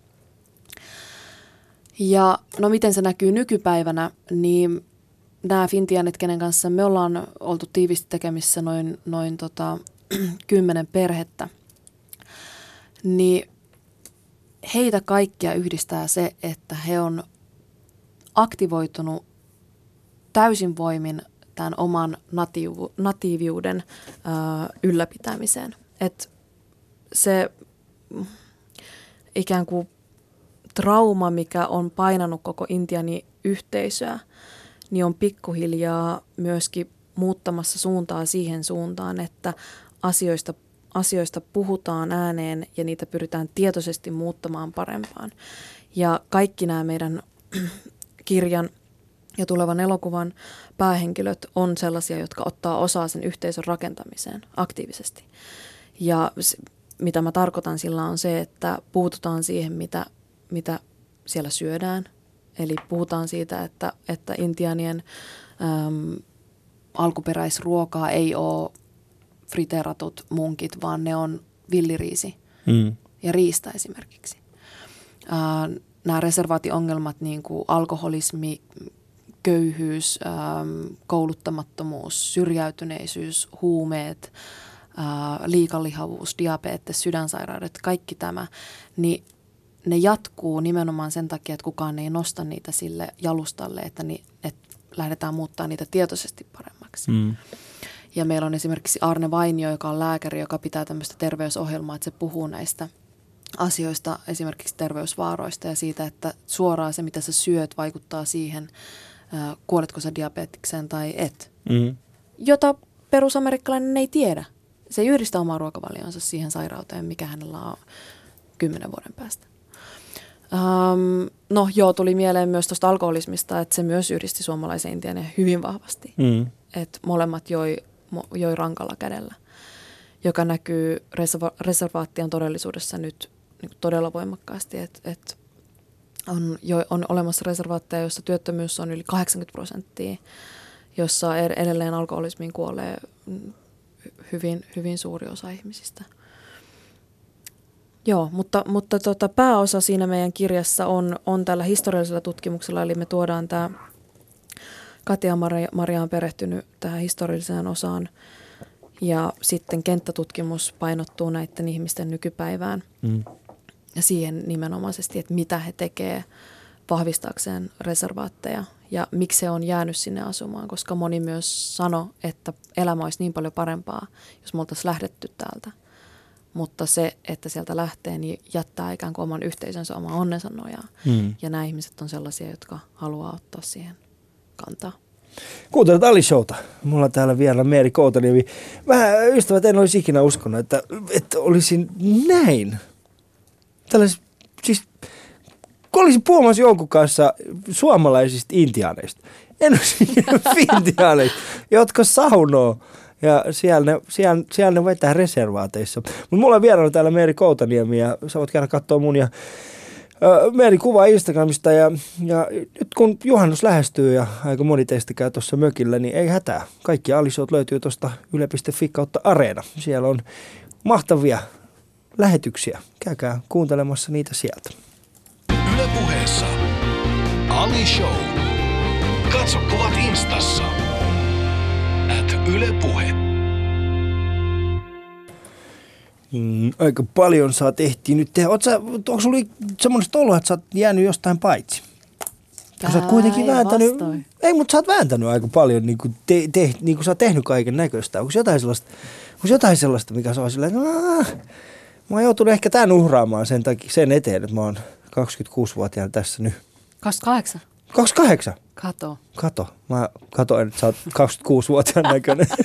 Ja no miten se näkyy nykypäivänä, niin nämä Fintianit, kenen kanssa me ollaan oltu tiivisti tekemissä noin, noin tota, kymmenen perhettä, niin heitä kaikkia yhdistää se, että he on aktivoitunut täysin voimin tämän oman natiivu, natiiviuden ää, ylläpitämiseen. Et se ikään kuin trauma, mikä on painanut koko Intiani yhteisöä, niin on pikkuhiljaa myöskin muuttamassa suuntaa siihen suuntaan, että asioista, asioista puhutaan ääneen ja niitä pyritään tietoisesti muuttamaan parempaan. Ja kaikki nämä meidän kirjan ja tulevan elokuvan päähenkilöt on sellaisia, jotka ottaa osaa sen yhteisön rakentamiseen aktiivisesti. Ja mitä mä tarkoitan sillä on se, että puututaan siihen, mitä, mitä siellä syödään. Eli puhutaan siitä, että, että intianien äm, alkuperäisruokaa ei ole friteeratut munkit, vaan ne on villiriisi mm. ja riista esimerkiksi. Äh, nämä reservaationgelmat, niin kuin alkoholismi, köyhyys, ähm, kouluttamattomuus, syrjäytyneisyys, huumeet, äh, liikalihavuus, diabetes, sydänsairaudet, kaikki tämä, niin ne jatkuu nimenomaan sen takia, että kukaan ei nosta niitä sille jalustalle, että, ni, että lähdetään muuttaa niitä tietoisesti paremmaksi. Mm. Ja meillä on esimerkiksi Arne Vainio, joka on lääkäri, joka pitää tämmöistä terveysohjelmaa, että se puhuu näistä asioista, esimerkiksi terveysvaaroista ja siitä, että suoraan se, mitä sä syöt, vaikuttaa siihen, kuoletko sä diabetikseen tai et. Mm-hmm. Jota perusamerikkalainen ei tiedä. Se ei yhdistä omaa ruokavalionsa siihen sairauteen, mikä hänellä on kymmenen vuoden päästä. Um, no joo, tuli mieleen myös tuosta alkoholismista, että se myös yhdisti suomalaisen intian hyvin vahvasti. Mm. Että molemmat joi, joi rankalla kädellä. joka näkyy reserva- reservaattion todellisuudessa nyt niin todella voimakkaasti, että et on, jo, on olemassa reservaatteja, joissa työttömyys on yli 80 prosenttia, jossa er, edelleen alkoholismiin kuolee hyvin, hyvin suuri osa ihmisistä. Joo, mutta, mutta tota, pääosa siinä meidän kirjassa on, on tällä historiallisella tutkimuksella, eli me tuodaan tämä, Katja Maria on perehtynyt tähän historialliseen osaan, ja sitten kenttätutkimus painottuu näiden ihmisten nykypäivään Mm. Ja siihen nimenomaisesti, että mitä he tekee vahvistaakseen reservaatteja ja miksi se on jäänyt sinne asumaan, koska moni myös sanoi, että elämä olisi niin paljon parempaa, jos me oltaisiin lähdetty täältä. Mutta se, että sieltä lähtee, niin jättää ikään kuin oman yhteisönsä, oma onnensa nojaa. Mm. Ja nämä ihmiset on sellaisia, jotka haluaa ottaa siihen kantaa. Kuuntelet Ali Showta. Mulla on täällä vielä Meeri Koutaniemi. Vähän ystävät, en olisi ikinä uskonut, että, että olisin näin. Tällais, siis, kun olisin puhumassa jonkun kanssa suomalaisista intiaaneista. En intiaaneista, jotka saunoo. Ja siellä ne, siellä, siellä ne vetää reservaateissa. Mutta mulla on vieraana täällä Meeri Koutaniemi ja sä voit käydä katsoa mun ja Meeri kuvaa Instagramista ja, ja nyt kun juhannus lähestyy ja aika moni teistä käy tuossa mökillä, niin ei hätää. Kaikki alisot löytyy tuosta yle.fi kautta Areena. Siellä on mahtavia lähetyksiä. Käykää kuuntelemassa niitä sieltä. Ylepuheessa Ali Show. Katso kuvat instassa. At Yle Puhe. Mm, aika paljon saa tehtiin nyt tehdä. Oot sä, onko sulla semmoista oloa, että sä oot jäänyt jostain paitsi? Kun sä oot kuitenkin vääntänyt, Päinvastoin. ei, mutta sä oot vääntänyt aika paljon, niin kuin, te, te, niin kuin sä oot tehnyt kaiken näköistä. Onko jotain sellaista, onko jotain sellaista, mikä on silleen, että "Aah, mä oon joutunut ehkä tämän uhraamaan sen, takia, sen eteen, että mä oon 26-vuotiaana tässä nyt. 28. 28? Kato. Kato. Mä katoin, että sä oot 26-vuotiaan näköinen.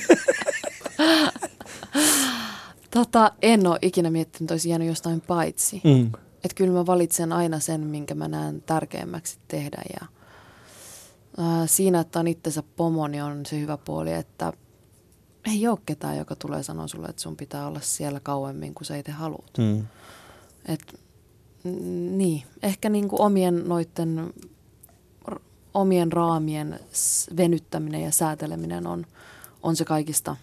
Tota, en ole ikinä miettinyt, että olisi jäänyt jostain paitsi. Mm. Että kyllä mä valitsen aina sen, minkä mä näen tärkeämmäksi tehdä. Ja, ää, siinä, että on itsensä pomo, niin on se hyvä puoli, että ei ole ketään, joka tulee sanoa sulle, että sun pitää olla siellä kauemmin kuin sä itse haluat. Mm. Et, niin, ehkä niinku omien noitten, omien raamien venyttäminen ja sääteleminen on, on se kaikista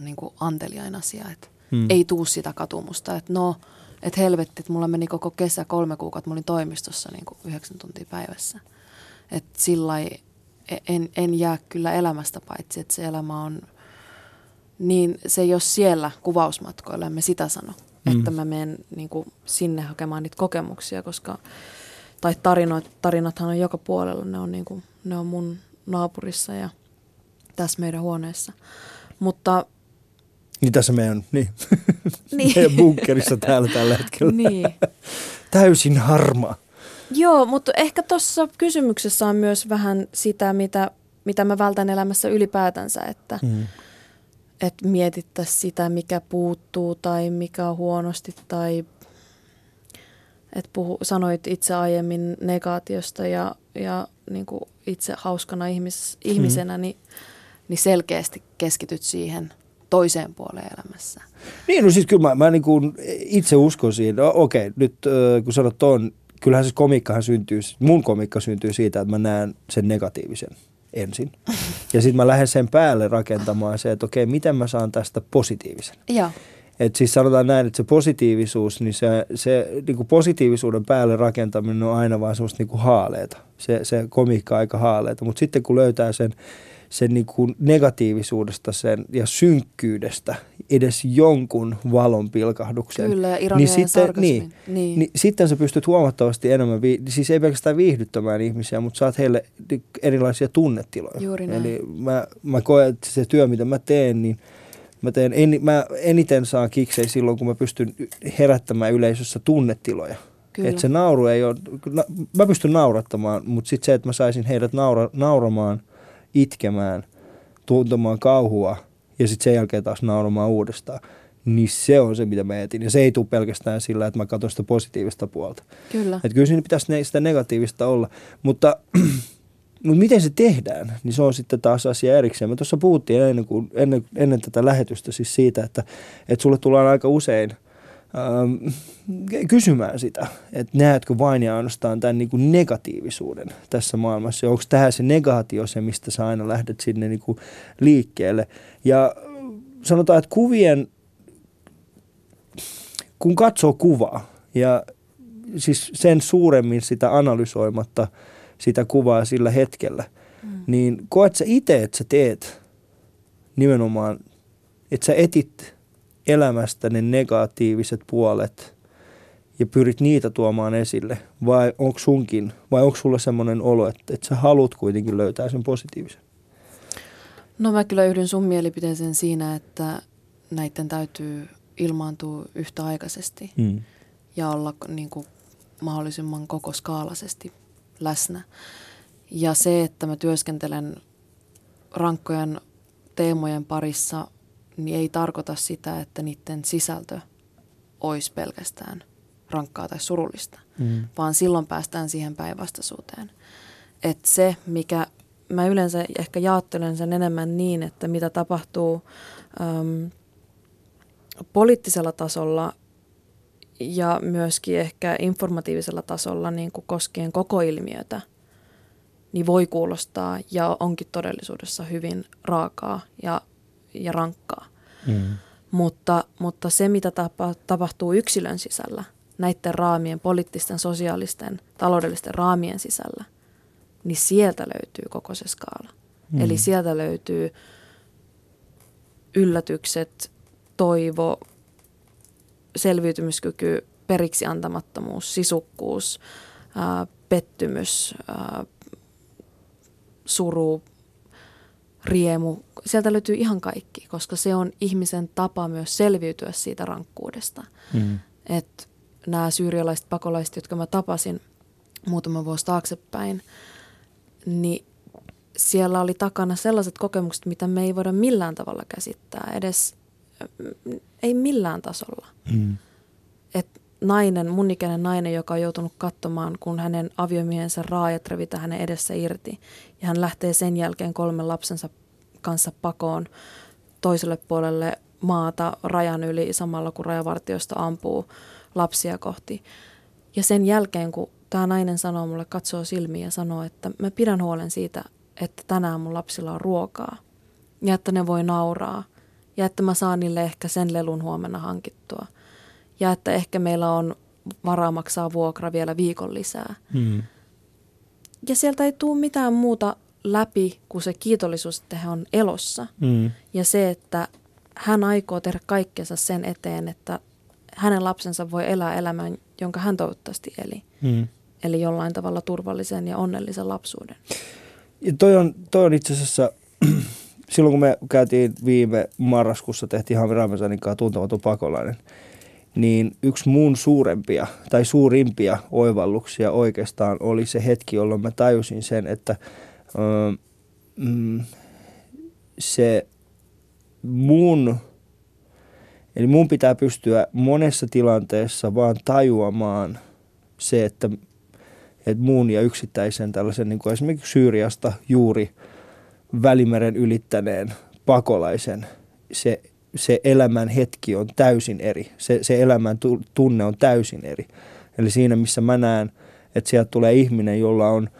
niinku anteliain asia. Et Mm. Ei tuu sitä katumusta, että no, että helvetti, että mulla meni koko kesä kolme kuukautta, mä olin toimistossa niinku yhdeksän tuntia päivässä. Että sillä lailla en, en jää kyllä elämästä paitsi, että se elämä on niin se ei ole siellä kuvausmatkoilla, emme sitä sano, Mm. että mä menen niin kuin, sinne hakemaan niitä kokemuksia, koska, tai tarinot, tarinathan on joka puolella, ne on, niin kuin, ne on mun naapurissa ja tässä meidän huoneessa. Mutta Niin tässä meidän, niin. Niin. meidän bunkkerissa täällä tällä hetkellä. niin, Täysin harmaa. Joo, mutta ehkä tuossa kysymyksessä on myös vähän sitä, mitä, mitä mä vältän elämässä ylipäätänsä, että Mm. Että mietittäisiin sitä, mikä puuttuu tai mikä on huonosti tai että puhu, sanoit itse aiemmin negaatiosta ja, ja niin kuin itse hauskana ihmis, ihmisenä, niin, niin selkeästi keskityt siihen toiseen puoleen elämässä. Niin, no siis kyllä mä, mä niin kuin itse uskon siihen. No, okei, nyt äh, kun sanot ton, kyllähän se komikkahan syntyy, mun komikka syntyy siitä, että mä näen sen negatiivisen ensin. Ja sitten mä lähden sen päälle rakentamaan se, että okei, miten mä saan tästä positiivisen. Joo, Et siis sanotaan näin, että se positiivisuus, niin se, se niin kuin positiivisuuden päälle rakentaminen on aina vaan semmoista niin kuin haaleita. Se, se komiikka aika haaleita, mutta sitten kun löytää sen, sen niin kuin negatiivisuudesta sen, ja synkkyydestä edes jonkun valon pilkahduksen, kyllä, ja niin ja sitten, niin, niin. niin sitten sä pystyt huomattavasti enemmän, vi- siis ei pelkästään viihdyttämään ihmisiä, mutta saat heille erilaisia tunnetiloja. Juuri näin. Eli mä, mä koen, että se työ, mitä mä teen, niin mä, teen, en, mä eniten saan kiksei silloin, kun mä pystyn herättämään yleisössä tunnetiloja. Kyllä. Että se nauru ei ole, na, mä pystyn naurattamaan, mutta sitten se, että mä saisin heidät naura, nauramaan, itkemään, tuntemaan kauhua ja sitten sen jälkeen taas nauramaan uudestaan, niin se on se, mitä mä etin. Ja se ei tule pelkästään sillä, että mä katson sitä positiivista puolta. Kyllä. Että kyllä siinä pitäisi ne, sitä negatiivista olla. Mutta mutta miten se tehdään, niin se on sitten taas asia erikseen. Me tuossa puhuttiin ennen, kuin, ennen, ennen tätä lähetystä siis siitä, että, että sulle tullaan aika usein kysymään sitä, että näetkö vain ja ainoastaan tämän niin kuin negatiivisuuden tässä maailmassa. Onko tämä se negaatio se, mistä sä aina lähdet sinne niin kuin liikkeelle. Ja sanotaan, että kuvien, kun katsoo kuvaa ja siis sen suuremmin sitä analysoimatta – sitä kuvaa sillä hetkellä, mm. niin koet sä itse, että sä teet nimenomaan, että sä etit elämästä ne negatiiviset puolet ja pyrit niitä tuomaan esille, vai onko sunkin, vai onko sulla semmoinen olo, että, että sä haluat kuitenkin löytää sen positiivisen? No mä kyllä yhdyn sun mielipiteeseen siinä, että näiden täytyy ilmaantua yhtäaikaisesti mm. ja olla niin kuin mahdollisimman koko skaalisesti läsnä. Ja se, että mä työskentelen rankkojen teemojen parissa, niin ei tarkoita sitä, että niiden sisältö olisi pelkästään rankkaa tai surullista, mm. vaan silloin päästään siihen päinvastaisuuteen. Että se, mikä mä yleensä ehkä jaattelen sen enemmän niin, että mitä tapahtuu äm, poliittisella tasolla ja myöskin ehkä informatiivisella tasolla niin kuin koskien koko ilmiötä, niin voi kuulostaa ja onkin todellisuudessa hyvin raakaa ja, ja rankkaa. Mm. Mutta, mutta se, mitä tapa, tapahtuu yksilön sisällä, näiden raamien, poliittisten, sosiaalisten, taloudellisten raamien sisällä, niin sieltä löytyy koko se skaala. Mm. Eli sieltä löytyy yllätykset, toivo, selviytymiskyky, periksi antamattomuus, sisukkuus, ää, pettymys, ää, suru, riemu. Sieltä löytyy ihan kaikki, koska se on ihmisen tapa myös selviytyä siitä rankkuudesta. Mm. Että nämä syyrialaiset pakolaiset, jotka mä tapasin muutama vuosi taaksepäin, niin siellä oli takana sellaiset kokemukset, mitä me ei voida millään tavalla käsittää, edes ei millään tasolla. Mm. Et nainen, mun ikäinen nainen, joka on joutunut katsomaan, kun hänen aviomiehensä raajat revitä hänen edessä irti. Ja hän lähtee sen jälkeen kolmen lapsensa kanssa pakoon toiselle puolelle maata rajan yli samalla, kun rajavartiosta ampuu lapsia kohti. Ja sen jälkeen, kun tämä nainen sanoo mulle, katsoo silmiin ja sanoo, että mä pidän huolen siitä, että tänään mun lapsilla on ruokaa ja että ne voi nauraa – ja että mä saan niille ehkä sen lelun huomenna hankittua. Ja että ehkä meillä on varaa maksaa vuokra vielä viikon lisää. Mm. Ja sieltä ei tule mitään muuta läpi kuin se kiitollisuus, että he on elossa. Mm. Ja se, että hän aikoo tehdä kaikkensa sen eteen, että hänen lapsensa voi elää elämän, jonka hän toivottavasti eli. Mm. Eli jollain tavalla turvallisen ja onnellisen lapsuuden. Ja toi on, toi on itse asiassa silloin kun me käytiin viime marraskuussa, tehtiin Hami Ramesanin kanssa tuntematon pakolainen, niin yksi mun suurempia tai suurimpia oivalluksia oikeastaan oli se hetki, jolloin mä tajusin sen, että öö, mm, se mun, eli mun pitää pystyä monessa tilanteessa vaan tajuamaan se, että, että muun ja yksittäisen tällaisen niin kuin esimerkiksi Syyriasta juuri – Välimeren ylittäneen pakolaisen se, se elämän hetki on täysin eri. Se, se elämän tunne on täysin eri. Eli siinä, missä mä näen, että sieltä tulee ihminen, jolla on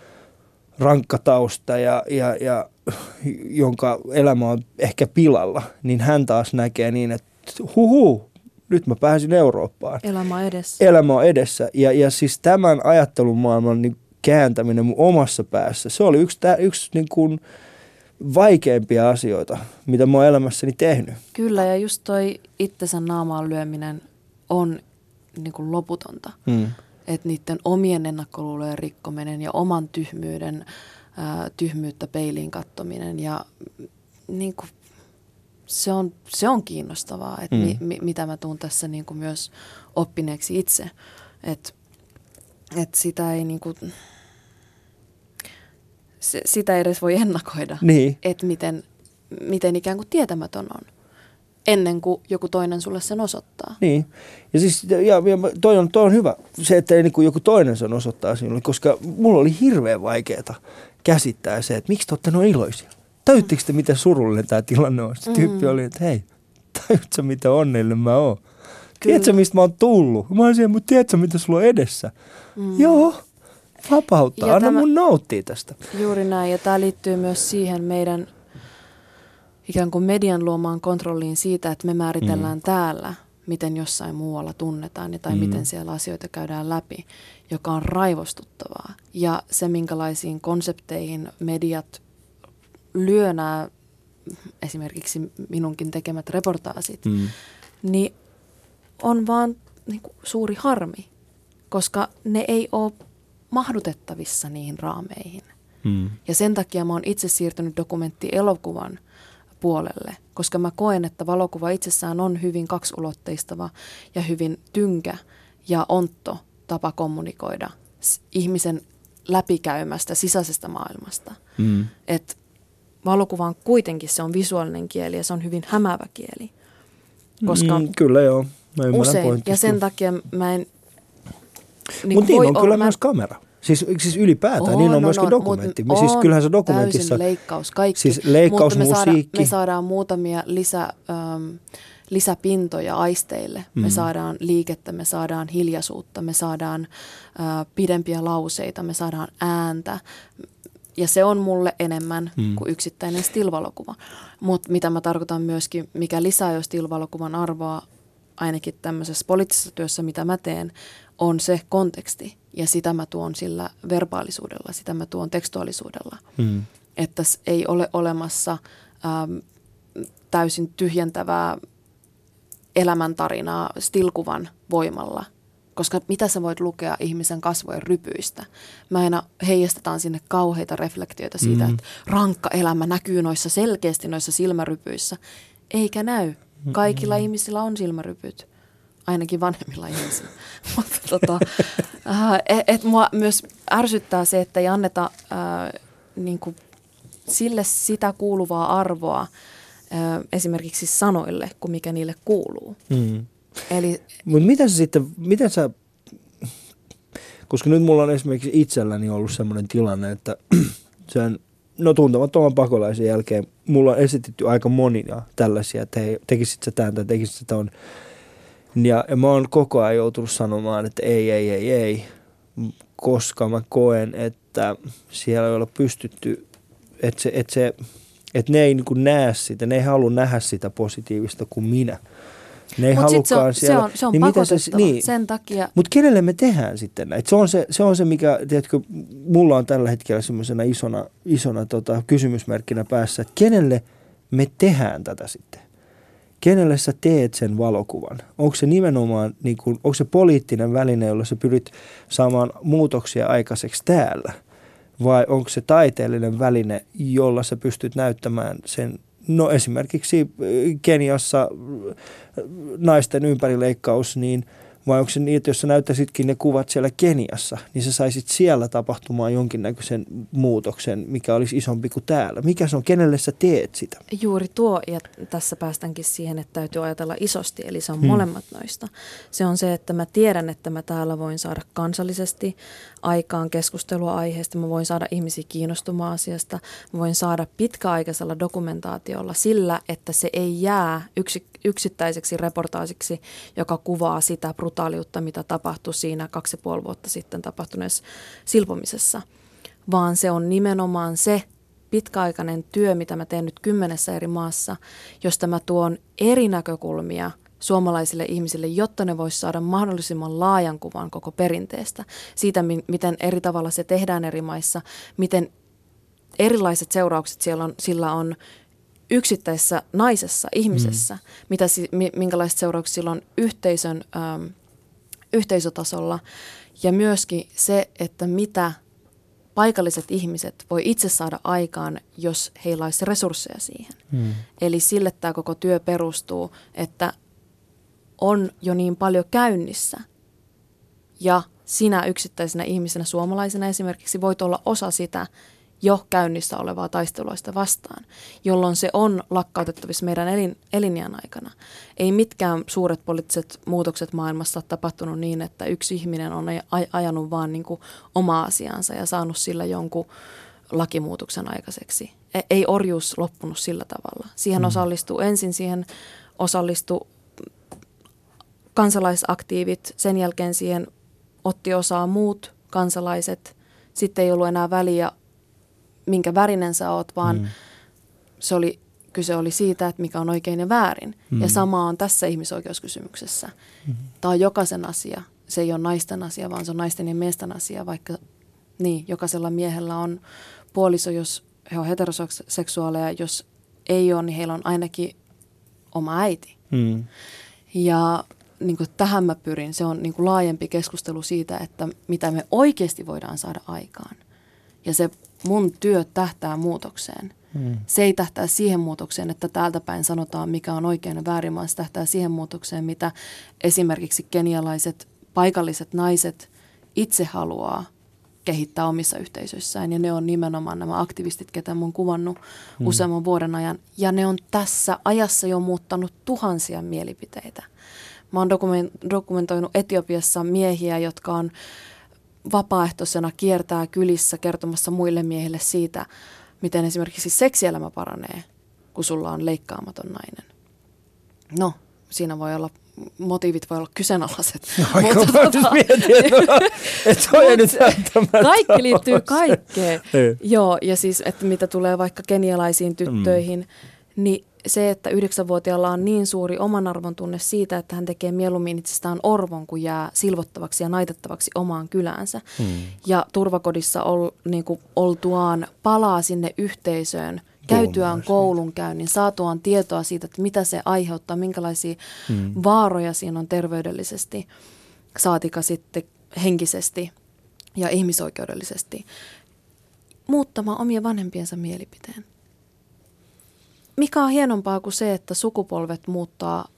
rankka tausta ja, ja, ja jonka elämä on ehkä pilalla, niin hän taas näkee niin, että huhu, nyt mä pääsin Eurooppaan. Elämä on edessä. Elämä on edessä. Ja, ja siis tämän ajattelumaailman niin kääntäminen mun omassa päässä, se oli yksi, yksi niin kuin, vaikeimpia asioita, mitä mä oon elämässäni tehnyt. Kyllä, ja just toi itsensä naamaan lyöminen on niin kuin loputonta. Hmm. Että niiden omien ennakkoluulojen rikkominen ja oman tyhmyyden, ää, tyhmyyttä peiliin kattominen ja niin kuin, se, on, se on kiinnostavaa, että hmm. mi, mi, mitä mä tuun tässä niin kuin myös oppineeksi itse. Että et sitä ei niin kuin, se, sitä ei edes voi ennakoida, niin. että miten, miten ikään kuin tietämätön on. ennen kuin joku toinen sulle sen osoittaa. Niin. Ja siis ja, ja toi, on, toi on hyvä, se, että niin kuin joku toinen sen osoittaa sinulle, koska mulla oli hirveän vaikeaa käsittää se, että miksi te olette noin iloisia. Tajuttiinko te, miten surullinen tämä tilanne on? Se tyyppi mm. oli, että hei, tajutko mitä onnellinen mä oon? Kyllä. Tiedätkö, mistä mä oon tullut? Mä oon siellä, mutta tiedätkö, mitä sulla on edessä? Mm. Joo, vapauttaa. Anna tämä, mun nauttia tästä. Juuri näin, ja tämä liittyy myös siihen meidän ikään kuin median luomaan kontrolliin siitä, että me määritellään mm. täällä, miten jossain muualla tunnetaan tai mm. miten siellä asioita käydään läpi, joka on raivostuttavaa. Ja se, minkälaisiin konsepteihin mediat lyö nämä esimerkiksi minunkin tekemät reportaasit, mm. niin on vaan niin kuin, suuri harmi, koska ne ei ole mahdutettavissa niihin raameihin. Mm. Ja sen takia mä oon itse siirtynyt dokumenttielokuvan puolelle, koska mä koen, että valokuva itsessään on hyvin kaksulotteistava ja hyvin tynkä ja ontto tapa kommunikoida ihmisen läpikäymästä sisäisestä maailmasta. Mm. Et valokuva on kuitenkin se on visuaalinen kieli ja se on hyvin hämävä kieli. Koska mm, kyllä joo. Mä usein, ja sen takia mä en... Niin Mutta niin on kyllä mä... myös kamera. Siis, siis ylipäätään, oh, niin on no, myöskin no, dokumentti. Mut, siis kyllähän se dokumentissa... leikkaus, kaikki. Siis leikkaus, mutta me. Saada, me saadaan muutamia lisä, ähm, lisäpintoja aisteille. Mm. Me saadaan liikettä, me saadaan hiljaisuutta, me saadaan äh, pidempiä lauseita, me saadaan ääntä. Ja se on mulle enemmän mm. kuin yksittäinen stilvalokuva. Mutta mitä mä tarkoitan myöskin, mikä lisää jo stilvalokuvan arvoa, ainakin tämmöisessä poliittisessa työssä, mitä mä teen, on se konteksti. Ja sitä mä tuon sillä verbaalisuudella, sitä mä tuon tekstuaalisuudella. Mm. Että ei ole olemassa ähm, täysin tyhjentävää elämäntarinaa stilkuvan voimalla. Koska mitä sä voit lukea ihmisen kasvojen rypyistä? Mä aina heijastetaan sinne kauheita reflektioita siitä, mm. että rankka elämä näkyy noissa selkeästi noissa silmärypyissä. Eikä näy. Kaikilla mm. ihmisillä on silmärypyt ainakin vanhemmilla ihmisillä. Mutta tota, äh, et, et mua myös ärsyttää se, että ei anneta äh, niin kuin sille sitä kuuluvaa arvoa äh, esimerkiksi sanoille, kuin mikä niille kuuluu. Mm. Eli, Mutta miten sä sitten, miten sä, koska nyt mulla on esimerkiksi itselläni ollut sellainen tilanne, että sen no tuntemattoman pakolaisen jälkeen mulla on esitetty aika monia tällaisia, että hei, tekisit sä tämän tai tekisit sä tämän ja, ja mä oon koko ajan joutunut sanomaan, että ei, ei, ei, ei, koska mä koen, että siellä ei ole pystytty, että, se, että, se, että ne ei niin kuin näe sitä, ne ei halua nähdä sitä positiivista kuin minä. Ne ei Mut se on, siellä. Se on, se on niin pakotettava se, niin. sen takia. Mutta kenelle me tehdään sitten näitä? Se on se, se, on se mikä, tiedätkö, mulla on tällä hetkellä semmoisena isona, isona tota, kysymysmerkkinä päässä, että kenelle me tehdään tätä sitten? Kenelle sä teet sen valokuvan? Onko se nimenomaan, niin kuin, onko se poliittinen väline, jolla sä pyrit saamaan muutoksia aikaiseksi täällä? Vai onko se taiteellinen väline, jolla sä pystyt näyttämään sen, no esimerkiksi äh, Keniassa äh, naisten ympärileikkaus, niin – vai onko se niin, että jos sä näyttäisitkin ne kuvat siellä Keniassa, niin sä saisit siellä tapahtumaan jonkinnäköisen muutoksen, mikä olisi isompi kuin täällä. Mikä se on, kenelle sä teet sitä? Juuri tuo, ja tässä päästäänkin siihen, että täytyy ajatella isosti, eli se on hmm. molemmat noista. Se on se, että mä tiedän, että mä täällä voin saada kansallisesti aikaan keskustelua aiheesta, mä voin saada ihmisiä kiinnostumaan asiasta, mä voin saada pitkäaikaisella dokumentaatiolla sillä, että se ei jää yksi, yksittäiseksi reportaasiksi, joka kuvaa sitä brutaaliutta, mitä tapahtui siinä kaksi ja puoli vuotta sitten tapahtuneessa silpomisessa, vaan se on nimenomaan se pitkäaikainen työ, mitä mä teen nyt kymmenessä eri maassa, josta mä tuon eri näkökulmia suomalaisille ihmisille, jotta ne voisivat saada mahdollisimman laajan kuvan koko perinteestä, siitä miten eri tavalla se tehdään eri maissa, miten erilaiset seuraukset siellä on, sillä on yksittäisessä naisessa, ihmisessä, mm. mitä, minkälaiset seuraukset sillä on yhteisön, ähm, yhteisötasolla ja myöskin se, että mitä paikalliset ihmiset voi itse saada aikaan, jos heillä olisi resursseja siihen. Mm. Eli sille tämä koko työ perustuu, että on jo niin paljon käynnissä ja sinä yksittäisenä ihmisenä, suomalaisena esimerkiksi, voit olla osa sitä jo käynnissä olevaa taisteluista vastaan, jolloin se on lakkautettavissa meidän elin, elinjään aikana. Ei mitkään suuret poliittiset muutokset maailmassa ole tapahtunut niin, että yksi ihminen on aj- ajanut vaan niin kuin omaa asiansa ja saanut sillä jonkun lakimuutoksen aikaiseksi. E- ei orjuus loppunut sillä tavalla. Siihen mm. osallistuu ensin, siihen osallistuu kansalaisaktiivit, sen jälkeen siihen otti osaa muut kansalaiset. Sitten ei ollut enää väliä, minkä värinen sä oot, vaan mm. se oli, kyse oli siitä, että mikä on oikein ja väärin. Mm. Ja sama on tässä ihmisoikeuskysymyksessä. Mm. Tämä on jokaisen asia. Se ei ole naisten asia, vaan se on naisten ja miesten asia, vaikka niin, jokaisella miehellä on puoliso, jos he on heteroseksuaaleja, jos ei ole, niin heillä on ainakin oma äiti. Mm. Ja niin kuin tähän mä pyrin. Se on niin kuin laajempi keskustelu siitä, että mitä me oikeasti voidaan saada aikaan. Ja se mun työ tähtää muutokseen. Mm. Se ei tähtää siihen muutokseen, että täältä päin sanotaan, mikä on oikein ja väärin, vaan se tähtää siihen muutokseen, mitä esimerkiksi kenialaiset paikalliset naiset itse haluaa kehittää omissa yhteisöissään. Ja ne on nimenomaan nämä aktivistit, ketä mä oon kuvannut mm. useamman vuoden ajan. Ja ne on tässä ajassa jo muuttanut tuhansia mielipiteitä. Mä oon dokumentoinut Etiopiassa miehiä, jotka on vapaaehtoisena kiertää kylissä kertomassa muille miehille siitä, miten esimerkiksi seksielämä paranee, kun sulla on leikkaamaton nainen. No, siinä voi olla motiivit voi olla kyseenalaiset. No, mutta tota, mietin, että, että nyt Kaikki liittyy kaikkeen. Niin. Joo, ja siis, että mitä tulee vaikka kenialaisiin tyttöihin, mm. niin se, että yhdeksänvuotiaalla on niin suuri oman arvon tunne siitä, että hän tekee mieluummin itsestään orvon, kun jää silvottavaksi ja naitettavaksi omaan kyläänsä. Hmm. Ja turvakodissa ol, niin kuin oltuaan palaa sinne yhteisöön, käytyään koulunkäynnin, saatuaan tietoa siitä, että mitä se aiheuttaa, minkälaisia hmm. vaaroja siinä on terveydellisesti, saatika sitten henkisesti ja ihmisoikeudellisesti, muuttamaan omia vanhempiensa mielipiteen mikä on hienompaa kuin se, että sukupolvet muuttaa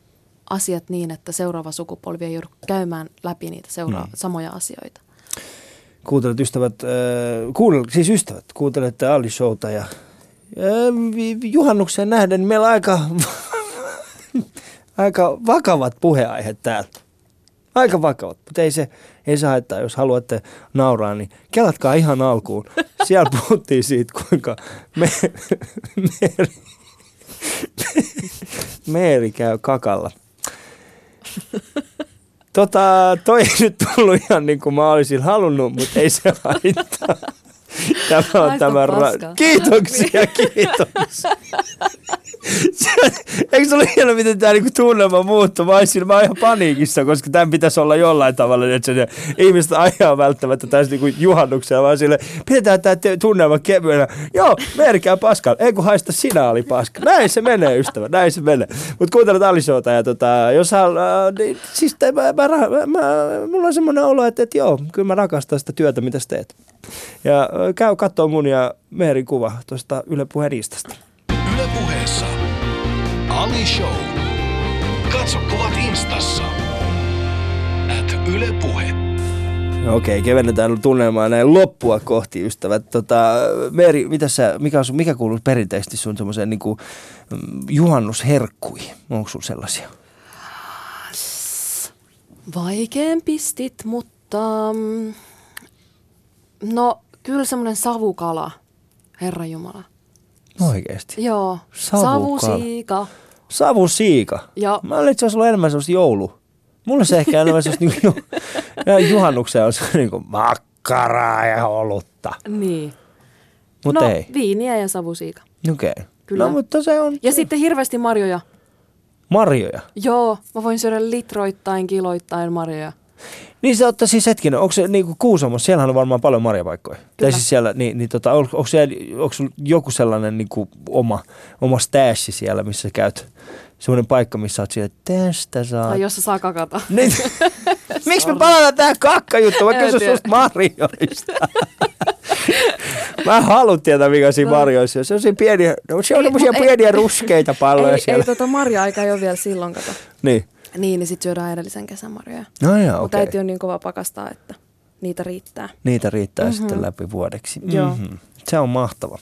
asiat niin, että seuraava sukupolvi ei joudu käymään läpi niitä seura- hmm. samoja asioita. Kuuntelet ystävät, äh, kuunnel, siis ystävät, kuuntelette Ali Showta ja äh, juhannukseen nähden meillä on aika, aika vakavat puheaiheet täällä. Aika vakavat, mutta ei se, ei se haittaa, jos haluatte nauraa, niin kelatkaa ihan alkuun. Siellä puhuttiin siitä, kuinka me, me Meeri käy kakalla. Tota, toi ei nyt tullut ihan niin kuin mä olisin halunnut, mutta ei se haittaa. Tämä on tämä ra- Kiitoksia, kiitoksia. Eikö se ole hieno, miten tämä niinku tunnelma muuttuu? Mä olisin, mä ihan paniikissa, koska tämän pitäisi olla jollain tavalla, että se ihmiset ajaa välttämättä tässä niinku juhannuksella, vaan sille pidetään tämä tunnelma kevyenä. Joo, merkää Pascal, ei kun haista sinä oli Pascal. Näin se menee, ystävä, näin se menee. Mutta kuuntelet Alisota ja tota, jos hän, äh, niin, siis mä, mä, mä, mä, mulla on semmoinen olo, että, että joo, kyllä mä rakastan sitä työtä, mitä sä teet. Ja käy katsoa mun ja Meerin kuva tuosta Yle Puheen Instasta. Yle Puheessa Ali Show. Katso kuvat instassa. At Yle Puhe. No okei, kevennetään tunnelmaa näin loppua kohti, ystävät. Tota, Meeri, mitä sä, mikä, on sun, mikä kuuluu perinteisesti sun semmoiseen niin juhannusherkkuihin? Onko sun sellaisia? Vaikeen pistit, mutta mm, no kyllä semmoinen savukala, Herra Jumala. Oikeesti? Joo. Savusiika. Savusiika? Joo. Mä olin itse asiassa ollut enemmän sellaista joulu. Mulla se ehkä enemmän sellaista niin ju, juhannuksen on se niin kuin makkaraa ja olutta. Niin. Mutta no, ei. viiniä ja savusiika. Okei. Okay. Kyllä. No, mutta se on... Ja sitten hirveästi marjoja. Marjoja? Joo, mä voin syödä litroittain, kiloittain marjoja. Niin se ottaa siis hetkinen, onko se niin kuin Kuusamossa, siellähän on varmaan paljon marjapaikkoja. Kyllä. Tai siis siellä, niin, niin tota, onko, onko, siellä, onko joku sellainen niin kuin oma, oma stääsi siellä, missä käyt? Semmoinen paikka, missä oot siellä, että tästä saa. Tai jossa saa kakata. Niin. Miksi me palataan tähän kakkajuttuun? Mä kysyn susta marjoista. Mä haluan tietää, mikä siinä no. marjoissa on. Se on siinä pieniä, no, se on semmoisia pieniä ruskeita palloja ei, siellä. Ei tota marja-aika ei ole vielä silloin, kato. Niin. Niin, niin sitten syödään edellisen kesän marjoja. No joo, Mutta okay. äiti on niin kova pakastaa, että... niitä riittää. Niitä riittää Mhm. sitten läpi vuodeksi. Joo. Mhm. Se on mahtava.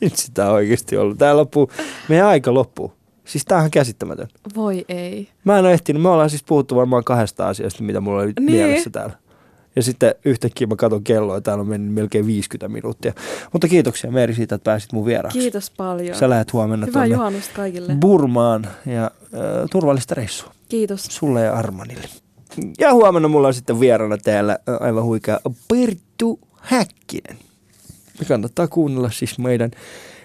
Nyt sitä on oikeasti ollut. Tää loppuu, meidän aika loppuu. Siis tää on käsittämätön. Voi ei. Mä en ole ehtinyt, me ollaan siis puhuttu varmaan kahdesta asiasta, mitä mulla oli Niin. mielessä täällä. Ja sitten yhtäkkiä mä katson kelloa ja täällä on mennyt melkein 50 minuuttia. Mutta kiitoksia Meeri siitä, että pääsit mun vieraaksi. Kiitos paljon. Sä lähdet huomenna Hyvää tuonne kaikille. Burmaan ja äh, turvallista reissua Kiitos. sulle ja Armanille. Ja huomenna mulla on sitten vieraana täällä aivan huikea Perttu Häkkinen. Ja kannattaa kuunnella siis meidän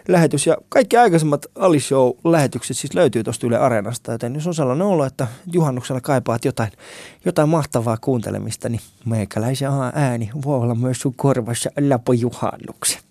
lähetys. Ja kaikki aikaisemmat Ali Show-lähetykset siis löytyy tuosta Yle Areenasta, joten jos on sellainen olo, että juhannuksena kaipaat jotain, jotain mahtavaa kuuntelemista, niin meikäläisen ääni voi olla myös sun korvassa läpojuhannuksen.